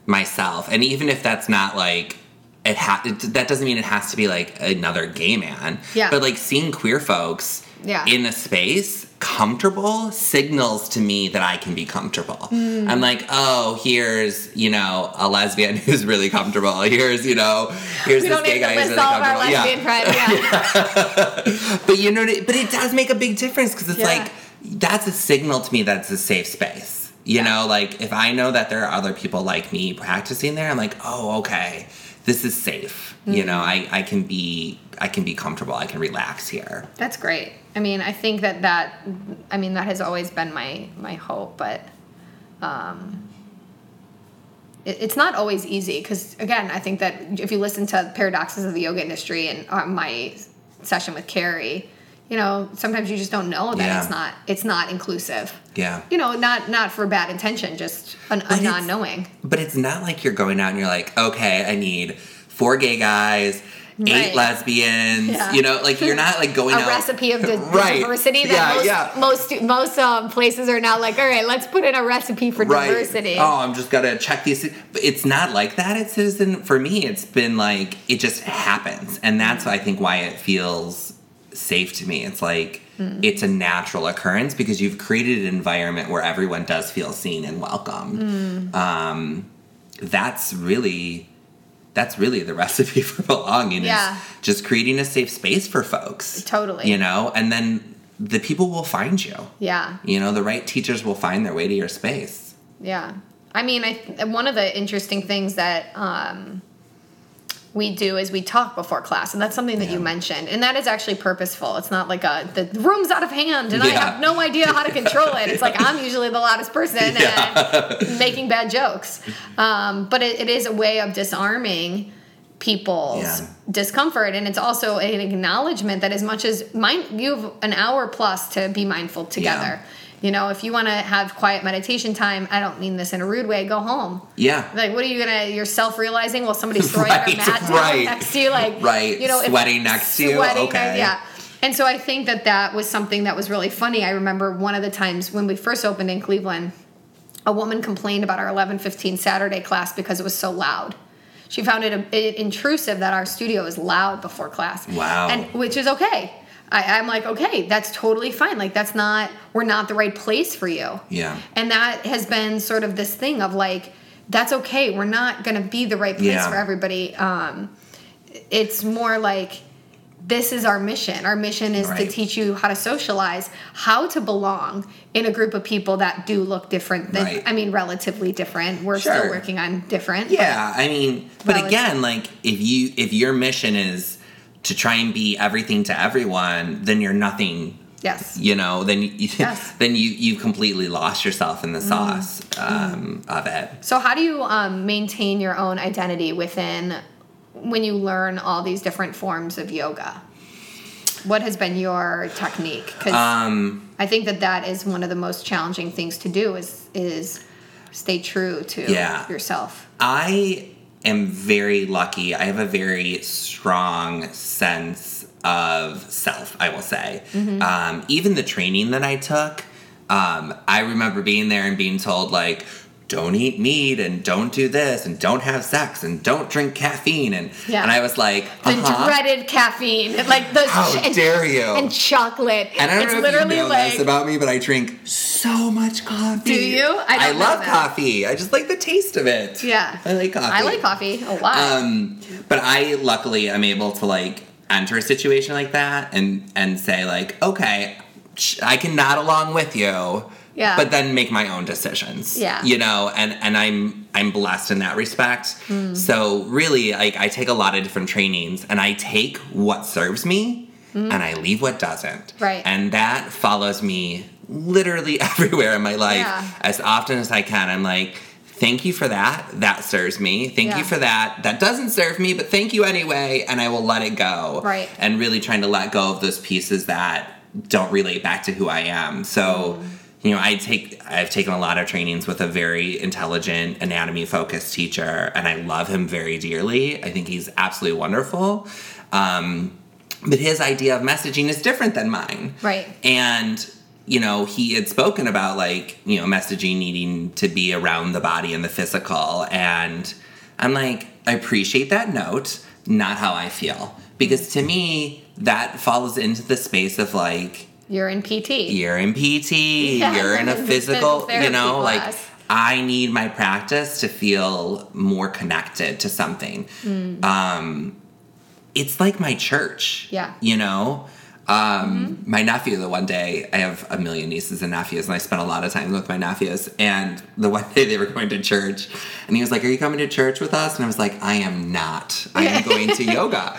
Speaker 2: myself, and even if that's not like. It ha- it, that doesn't mean it has to be like another gay man.
Speaker 1: Yeah.
Speaker 2: But like seeing queer folks
Speaker 1: Yeah.
Speaker 2: in a space comfortable signals to me that I can be comfortable.
Speaker 1: Mm.
Speaker 2: I'm like, oh, here's, you know, a lesbian who's really comfortable. Here's, you know, here's
Speaker 1: We
Speaker 2: this gay guy who's really comfortable.
Speaker 1: lesbian friends. Yeah.
Speaker 2: But you know, but it does make a big difference because it's
Speaker 1: Yeah.
Speaker 2: like that's a signal to me that it's a safe space. You know, like if I know that there are other people like me practicing there, I'm like, oh, okay, this is safe. You
Speaker 1: Mm-hmm.
Speaker 2: know, I, I can be I can be comfortable. I can relax here.
Speaker 1: That's great. I mean, I think that that, I mean, that has always been my my hope, but um, it, it's not always easy because again, I think that if you listen to paradoxes of the yoga industry and uh, my session with Carrie, you know, sometimes you just don't know that
Speaker 2: Yeah.
Speaker 1: it's not it's not inclusive.
Speaker 2: Yeah.
Speaker 1: You know, not not for bad intention, just an, a non-knowing.
Speaker 2: But it's not like you're going out and you're like, okay, I need four gay guys,
Speaker 1: Right.
Speaker 2: eight lesbians.
Speaker 1: Yeah.
Speaker 2: You know, like you're not like going
Speaker 1: a
Speaker 2: out
Speaker 1: recipe of di-
Speaker 2: Right.
Speaker 1: diversity that
Speaker 2: Yeah,
Speaker 1: most
Speaker 2: yeah.
Speaker 1: most most um, places are now like, all right, let's put in a recipe for
Speaker 2: right.
Speaker 1: diversity.
Speaker 2: Oh, I'm just gonna check these. But it's not like that at Citizen. For me, it's been like it just happens, and that's I think why it feels safe to me. It's like
Speaker 1: Mm.
Speaker 2: it's a natural occurrence because you've created an environment where everyone does feel seen and welcome.
Speaker 1: Mm.
Speaker 2: Um, that's really. That's really the recipe for belonging
Speaker 1: Yeah.
Speaker 2: is just creating a safe space for folks.
Speaker 1: Totally.
Speaker 2: You know, and then the people will find you.
Speaker 1: Yeah,
Speaker 2: You know, the right teachers will find their way to your space.
Speaker 1: yeah. I mean, I one of the interesting things that um, we do is we talk before class, and that's something that you mentioned, and that is actually purposeful. It's not like a the room's out of hand, and I have no idea how to control it. It's like I'm usually the loudest person and making bad jokes, um, but it, it is a way of disarming people's
Speaker 2: Yeah.
Speaker 1: discomfort and it's also an acknowledgement that as much as mind you have an hour plus to be mindful together you know if you want to have quiet meditation time i don't mean this in a rude way go home
Speaker 2: Yeah.
Speaker 1: like what are you gonna you're self-realizing while somebody's throwing their
Speaker 2: Right,
Speaker 1: mat
Speaker 2: right.
Speaker 1: next to you like
Speaker 2: Right,
Speaker 1: you know if-
Speaker 2: sweating next to you, okay.
Speaker 1: yeah and so i think that that was something that was really funny i remember one of the times when we first opened in cleveland a woman complained about our 11:15 Saturday class because it was so loud. She found it, it intrusive that our studio is loud before class.
Speaker 2: Wow.
Speaker 1: And which is okay. I, I'm like, okay, that's totally fine. Like that's not we're not the right place for you.
Speaker 2: Yeah.
Speaker 1: And that has been sort of this thing of like, that's okay. We're not gonna be the right place
Speaker 2: Yeah.
Speaker 1: for everybody. Um, it's more like this is our mission. Our mission is to teach you how to socialize, how to belong in a group of people that do look different than
Speaker 2: Right.
Speaker 1: I mean relatively different. We're still working on different.
Speaker 2: Yeah, I mean, but
Speaker 1: it's-
Speaker 2: again, like if you if your mission is to try and be everything to everyone, then you're nothing
Speaker 1: Yes.
Speaker 2: You know, then you,
Speaker 1: Yes.
Speaker 2: then you you completely lost yourself in the sauce um, of it.
Speaker 1: So, how do you um, maintain your own identity within when you learn all these different forms of yoga? What has been your technique? Because
Speaker 2: Um,
Speaker 1: I think that that is one of the most challenging things to do is is stay true to
Speaker 2: Yeah.
Speaker 1: yourself.
Speaker 2: I am very lucky. I have a very strong sense of self, I will say. Um, even the training that I took, um, I remember being there and being told, like, don't eat meat and don't do this and don't have sex and don't drink caffeine. And,
Speaker 1: Yeah.
Speaker 2: and I was like,
Speaker 1: The
Speaker 2: uh-huh.
Speaker 1: dreaded caffeine, like the
Speaker 2: How
Speaker 1: and,
Speaker 2: dare you.
Speaker 1: and chocolate.
Speaker 2: And I don't
Speaker 1: it's
Speaker 2: know
Speaker 1: literally
Speaker 2: if you know
Speaker 1: like
Speaker 2: this about me, but I drink so much coffee.
Speaker 1: Do you? I know
Speaker 2: love
Speaker 1: that.
Speaker 2: coffee. I just like the taste of it.
Speaker 1: yeah.
Speaker 2: I like coffee.
Speaker 1: I like coffee a lot.
Speaker 2: Um, but I luckily am able to like enter a situation like that and and say like, okay, I can nod along with you.
Speaker 1: Yeah.
Speaker 2: But then make my own decisions.
Speaker 1: Yeah.
Speaker 2: You know, and and I'm I'm blessed in that respect.
Speaker 1: Hmm.
Speaker 2: So really, like I take a lot of different trainings and I take what serves me and I leave what doesn't.
Speaker 1: Right.
Speaker 2: And that follows me literally everywhere in my life
Speaker 1: Yeah.
Speaker 2: as often as I can. I'm like, thank you for that. That serves me. Thank
Speaker 1: Yeah.
Speaker 2: you for that. That doesn't serve me, but thank you anyway. And I will let it go.
Speaker 1: Right.
Speaker 2: And really trying to let go of those pieces that don't relate back to who I am. So,
Speaker 1: Mm.
Speaker 2: You know, I take I've taken a lot of trainings with a very intelligent anatomy focused teacher, and I love him very dearly. I think he's absolutely wonderful. Um, but his idea of messaging is different than mine.
Speaker 1: Right.
Speaker 2: And you know, he had spoken about like, you know, messaging needing to be around the body and the physical. And I'm like, I appreciate that note, not how I feel. Because to me, that falls into the space of like,
Speaker 1: You're in PT.
Speaker 2: you're in PT,
Speaker 1: Yeah,
Speaker 2: you're in a
Speaker 1: physical
Speaker 2: you know,
Speaker 1: therapy
Speaker 2: like. I need my practice to feel more connected to something. Um, it's like my church.
Speaker 1: Yeah.
Speaker 2: You know? Um, My nephew, the one day, I have a million nieces and nephews, and I spent a lot of time with my nephews. And the one day they were going to church, and he was like, Are you coming to church with us? And I was like, I am not. I am going to yoga.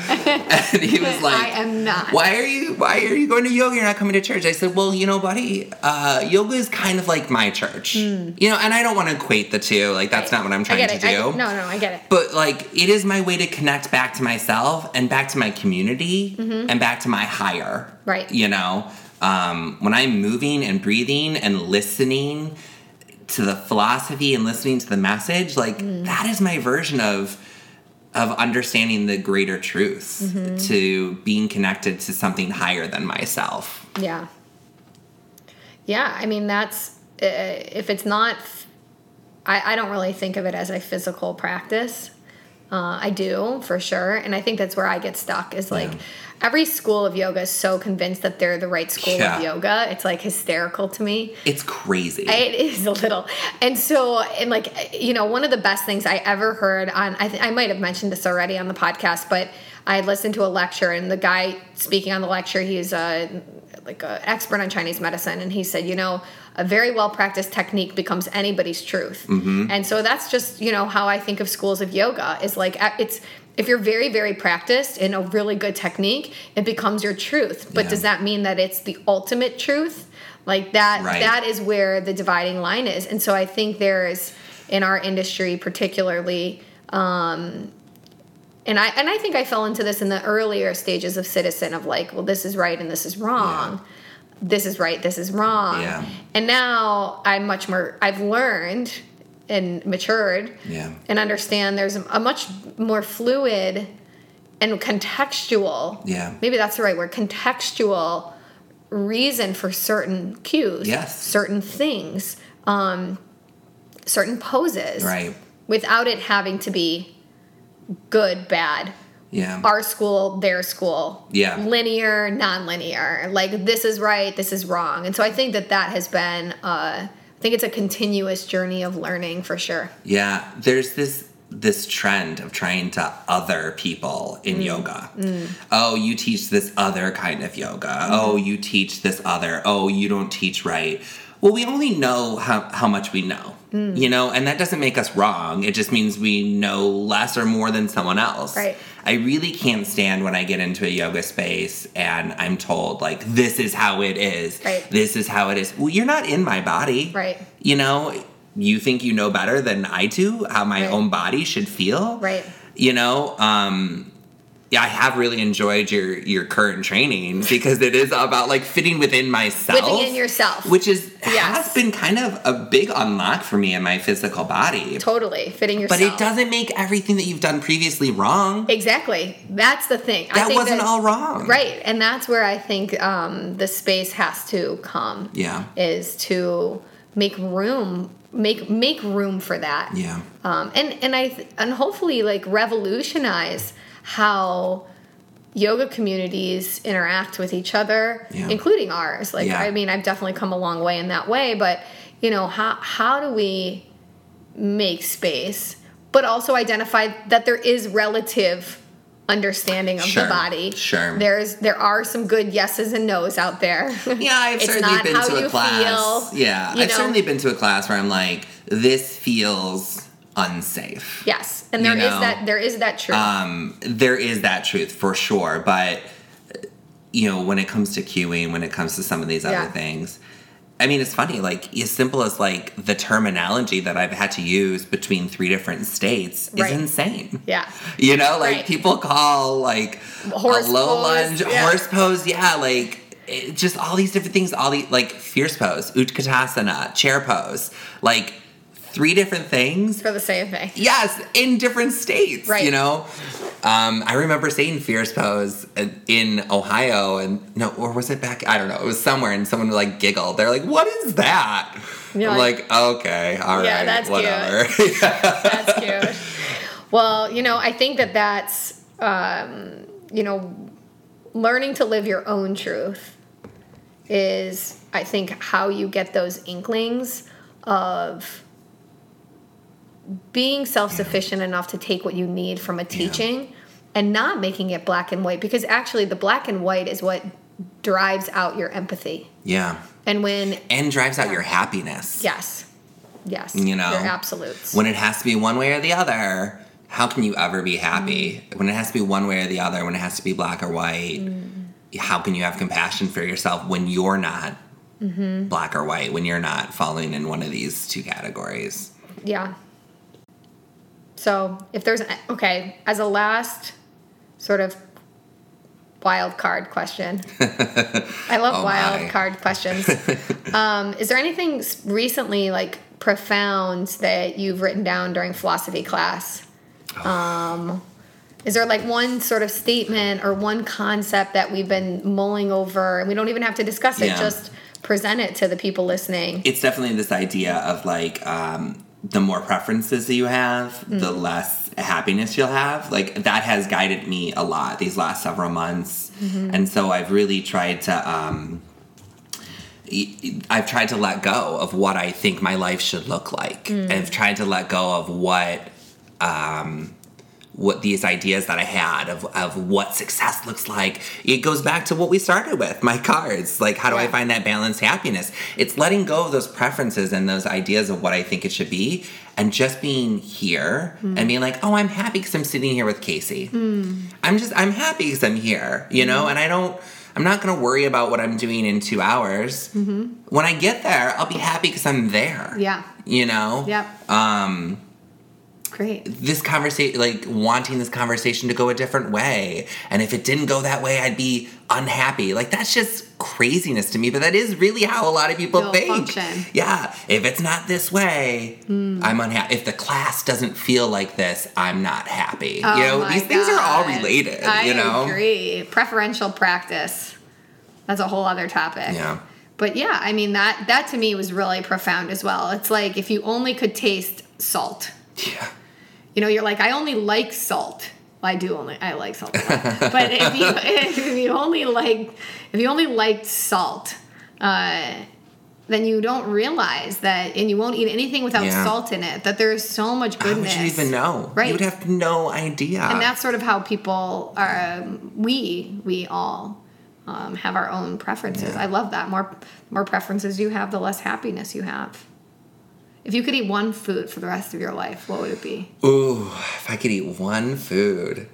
Speaker 2: And he was like,
Speaker 1: I am not.
Speaker 2: Why are you why are you going to yoga? You're not coming to church. I said, Well, you know, buddy, uh, yoga is kind of like my church. You know, and I don't want to equate the two. Like that's not what I'm. Trying to do.
Speaker 1: I, no, no, I get it.
Speaker 2: But like it is my way to connect back to myself and back to my community and back to my higher.
Speaker 1: Right.
Speaker 2: You know, um, when I'm moving and breathing and listening to the philosophy and listening to the message, like
Speaker 1: Mm.
Speaker 2: that is my version of of understanding the greater truth
Speaker 1: Mm-hmm.
Speaker 2: to being connected to something higher than myself.
Speaker 1: Yeah. Yeah, I mean that's uh, if it's not. I, I don't really think of it as a physical practice. Uh, I do for sure, and I think that's where I get stuck. Is like
Speaker 2: Yeah.
Speaker 1: Every school of yoga is so convinced that they're the right school
Speaker 2: Yeah.
Speaker 1: of yoga. It's like hysterical to me.
Speaker 2: It's crazy.
Speaker 1: It is a little, and so and like you know, one of the best things I ever heard on I, th- I might have mentioned this already on the podcast, but I listened to a lecture, and the guy speaking on the lecture, he's a like an expert on Chinese medicine, and he said, you know, a very well practiced technique becomes anybody's truth, mm-hmm. and so that's just you know how I think of schools of yoga is like it's. If you're very, very practiced in a really good technique, it becomes your truth. But
Speaker 2: Yeah.
Speaker 1: does that mean that it's the ultimate truth? Like that,
Speaker 2: Right.
Speaker 1: that is where the dividing line is and so i think there's in our industry particularly um and i and i think i fell into this in the earlier stages of citizen of like well this is right and this is wrong this is right this is wrong
Speaker 2: Yeah.
Speaker 1: and now i'm much more i've learned and matured
Speaker 2: Yeah.
Speaker 1: and understand there's a much more fluid and contextual
Speaker 2: Yeah.
Speaker 1: maybe that's the right word contextual reason for certain cues
Speaker 2: Yes.
Speaker 1: certain things um, certain poses
Speaker 2: right.
Speaker 1: without it having to be good bad
Speaker 2: Yeah.
Speaker 1: our school their school
Speaker 2: Yeah.
Speaker 1: linear non-linear like this is right this is wrong and so i think that that has been uh, i think it's a continuous journey of learning for sure
Speaker 2: Yeah, there's this this trend of trying to other people in mm. yoga. Mm. Oh, you teach this other kind of yoga. Oh, mm-hmm. you teach this other. Oh, you don't teach right. Well, we only know how, how much we know.
Speaker 1: Mm.
Speaker 2: You know, and that doesn't make us wrong. It just means we know less or more than someone else.
Speaker 1: Right.
Speaker 2: I really can't stand when I get into a yoga space and I'm told like this is how it is.
Speaker 1: Right.
Speaker 2: This is how it is. Well, you're not in my body.
Speaker 1: Right.
Speaker 2: You know, you think you know better than I do how my
Speaker 1: Right.
Speaker 2: own body should feel.
Speaker 1: Right.
Speaker 2: You know, um yeah, I have really enjoyed your your current training because it is about like fitting within myself.
Speaker 1: fitting in yourself.
Speaker 2: Which is
Speaker 1: Yes.
Speaker 2: has been kind of a big unlock for me in my physical body.
Speaker 1: Totally fitting yourself.
Speaker 2: But it doesn't make everything that you've done previously wrong.
Speaker 1: Exactly. That's the thing. I
Speaker 2: that wasn't
Speaker 1: that-
Speaker 2: all wrong.
Speaker 1: Right. And that's where I think um, the space has to come.
Speaker 2: Yeah.
Speaker 1: Is to make room make make room for that.
Speaker 2: Yeah.
Speaker 1: Um, and and I th- and hopefully like revolutionize how yoga communities interact with each other,
Speaker 2: Yeah.
Speaker 1: including ours. Like
Speaker 2: Yeah.
Speaker 1: I mean, I've definitely come a long way in that way, but you know, how how do we make space but also identify that there is relative understanding of
Speaker 2: Sure,
Speaker 1: the body.
Speaker 2: sure.
Speaker 1: There's there are some good yeses and nos out there.
Speaker 2: Yeah, I've certainly been to a class.
Speaker 1: feel,
Speaker 2: yeah, I've
Speaker 1: know.
Speaker 2: certainly been to a class where I'm like, this feels unsafe.
Speaker 1: yes. And
Speaker 2: You
Speaker 1: there is
Speaker 2: know,
Speaker 1: that there is that truth.
Speaker 2: Um, there is that truth for sure, but you know, when it comes to cueing, when it comes to some of these
Speaker 1: Yeah.
Speaker 2: other things, I mean, it's funny. Like as simple as like the terminology that I've had to use between three different states
Speaker 1: Right.
Speaker 2: is insane.
Speaker 1: yeah.
Speaker 2: You know, like
Speaker 1: Right.
Speaker 2: people call like
Speaker 1: Horse
Speaker 2: a low
Speaker 1: pose,
Speaker 2: lunge,
Speaker 1: yeah.
Speaker 2: horse pose, yeah, like it, just all these different things, all the like fierce pose, utkatasana, chair pose, like three different things.
Speaker 1: For the same thing.
Speaker 2: Yes, in different states,
Speaker 1: Right.
Speaker 2: you know. Um, I remember seeing fierce pose in Ohio, and no, or was it back? I don't know. It was somewhere, and someone like giggled. They're like, "What is that?"
Speaker 1: You're
Speaker 2: I'm
Speaker 1: like,
Speaker 2: like, "Okay, all right,
Speaker 1: Yeah, that's cute.
Speaker 2: whatever."
Speaker 1: That's cute. Well, you know, I think that that's, um, you know, learning to live your own truth is, I think, how you get those inklings of being self sufficient enough to take what you need from a teaching and not making it black and white because actually the black and white is what drives out your empathy.
Speaker 2: yeah,
Speaker 1: And when,
Speaker 2: and drives out your happiness.
Speaker 1: yes, yes,
Speaker 2: You know,
Speaker 1: your absolutes.
Speaker 2: when it has to be one way or the other, how can you ever be happy?
Speaker 1: Mm.
Speaker 2: When it has to be one way or the other, when it has to be black or white,
Speaker 1: Mm.
Speaker 2: how can you have compassion for yourself when you're not
Speaker 1: Mm-hmm.
Speaker 2: black or white, when you're not falling in one of these two categories?
Speaker 1: Yeah. So if there's okay, as a last sort of wild card question, I love
Speaker 2: Oh
Speaker 1: wild
Speaker 2: my.
Speaker 1: card questions. um, is there anything recently like profound that you've written down during philosophy class? Um, is there like one sort of statement or one concept that we've been mulling over, and we don't even have to discuss it,
Speaker 2: Yeah.
Speaker 1: just present it to the people listening?
Speaker 2: It's definitely this idea of like um, the more preferences that you have, the
Speaker 1: Mm.
Speaker 2: less happiness you'll have. Like that has guided me a lot these last several months,
Speaker 1: Mm-hmm.
Speaker 2: and so I've really tried to. Um, I've tried to let go of what I think my life should look like.
Speaker 1: Mm.
Speaker 2: I've tried to let go of what um, what these ideas that I had of, of what success looks like. It goes back to what we started with, my cards. Like, how do I find that balanced happiness? It's letting go of those preferences and those ideas of what I think it should be and just being here and mm. being like, oh, I'm happy because I'm sitting here with Kacee. Mm. I'm just, I'm happy because I'm here, you know, mm. and I don't. I'm not going to worry about what I'm doing in two hours. Mm-hmm. When I get there, I'll be happy because I'm there.
Speaker 1: Yeah.
Speaker 2: You know?
Speaker 1: Yep.
Speaker 2: Um,
Speaker 1: Great.
Speaker 2: this conversation like wanting this conversation to go a different way and if it didn't go that way i'd be unhappy like that's just craziness to me but that is really how a lot of people
Speaker 1: You'll
Speaker 2: think
Speaker 1: function.
Speaker 2: yeah if it's not this way
Speaker 1: Hmm.
Speaker 2: i'm unhappy if the class doesn't feel like this i'm not happy
Speaker 1: Oh
Speaker 2: you know these things are all related
Speaker 1: I
Speaker 2: you know
Speaker 1: agree. Preferential practice. That's a whole other topic.
Speaker 2: yeah
Speaker 1: But yeah, I mean that that to me was really profound as well. It's like if you only could taste salt.
Speaker 2: Yeah
Speaker 1: You know, you're like, I only like salt. Well, I do only I like salt. a lot. but if you if you only like if you only liked salt, uh, then you don't realize that, and you won't eat anything without
Speaker 2: Yeah.
Speaker 1: salt in it. That there's so much
Speaker 2: how
Speaker 1: goodness.
Speaker 2: would you even know
Speaker 1: Right.
Speaker 2: you would have no idea
Speaker 1: and that's sort of how people are um, we we all um, have our own preferences
Speaker 2: Yeah.
Speaker 1: i love that more more preferences you have the less happiness you have If you could eat one food for the rest of your life, what would it be?
Speaker 2: Ooh, if I could eat one food.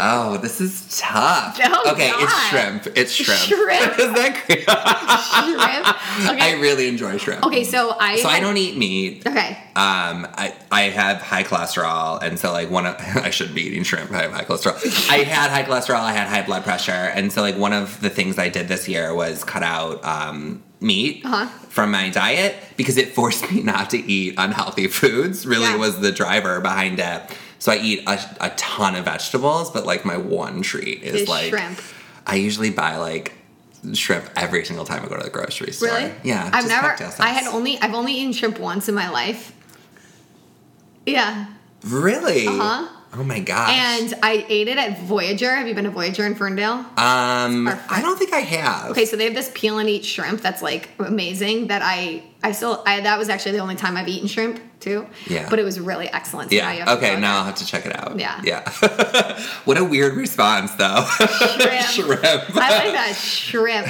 Speaker 2: Oh, this is tough.
Speaker 1: Oh,
Speaker 2: okay, it's shrimp. It's shrimp.
Speaker 1: Shrimp?
Speaker 2: is that?
Speaker 1: Shrimp. Okay.
Speaker 2: I really enjoy shrimp.
Speaker 1: okay, so I.
Speaker 2: So I don't eat meat.
Speaker 1: Okay.
Speaker 2: Um, I, I have high cholesterol, and so like one of I shouldn't be eating shrimp. I have high cholesterol. I had high cholesterol. I had high blood pressure, and so like one of the things I did this year was cut out um, meat
Speaker 1: Uh-huh.
Speaker 2: from my diet because it forced me not to eat unhealthy foods. Really
Speaker 1: Yeah.
Speaker 2: was the driver behind it. So I eat a, a ton of vegetables, but like my one treat is
Speaker 1: Is
Speaker 2: like
Speaker 1: shrimp.
Speaker 2: I usually buy like shrimp every single time I go to the grocery store.
Speaker 1: Really?
Speaker 2: Yeah.
Speaker 1: I've never. i had only i've only eaten shrimp once in my life. Yeah.
Speaker 2: Really?
Speaker 1: Uh-huh.
Speaker 2: Oh my gosh.
Speaker 1: And I ate it at Voyager. Have you been to Voyager in Ferndale?
Speaker 2: Um, I don't think I have.
Speaker 1: Okay, so they have this peel and eat shrimp that's like amazing. That I I still I that was actually the only time I've eaten shrimp too.
Speaker 2: Yeah.
Speaker 1: But it was really excellent. So
Speaker 2: Yeah.
Speaker 1: to
Speaker 2: Okay. Now I'll have to check it out.
Speaker 1: Yeah.
Speaker 2: Yeah. what a weird response, though.
Speaker 1: Shrimp.
Speaker 2: Shrimp.
Speaker 1: I like that shrimp.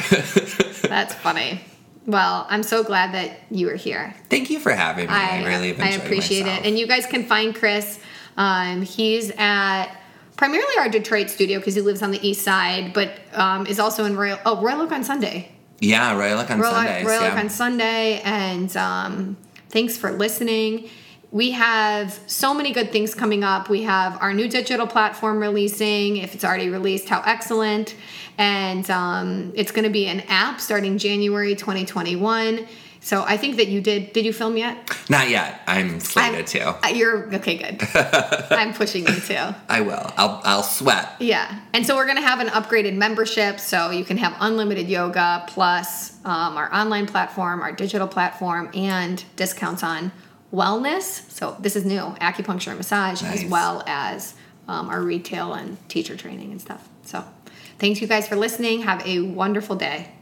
Speaker 1: That's funny. Well, I'm so glad that you were here.
Speaker 2: Thank you for having me. I, really have
Speaker 1: I appreciate
Speaker 2: myself.
Speaker 1: it. And you guys can find Chris. Um, he's at primarily our Detroit studio because he lives on the east side, but um, is also in Royal. Oh, Royal Oak on Sunday.
Speaker 2: yeah, Royal Oak on
Speaker 1: Royal,
Speaker 2: Sundays.
Speaker 1: Royal Oak
Speaker 2: yeah.
Speaker 1: on Sunday. And um, thanks for listening. We have so many good things coming up. We have our new digital platform releasing. If it's already released, how excellent. And um, it's going to be an app starting January 2021. So I think that you did. Did you film yet?
Speaker 2: Not yet. I'm slated to.
Speaker 1: Uh, You're okay. Good. I'm pushing you too.
Speaker 2: I will. I'll. I'll sweat.
Speaker 1: Yeah, and so we're gonna have an upgraded membership, so you can have unlimited yoga plus um, our online platform, our digital platform, and discounts on wellness. So this is new acupuncture and massage, as well as um, our retail and teacher training and stuff. So thanks you guys for listening. Have a wonderful day.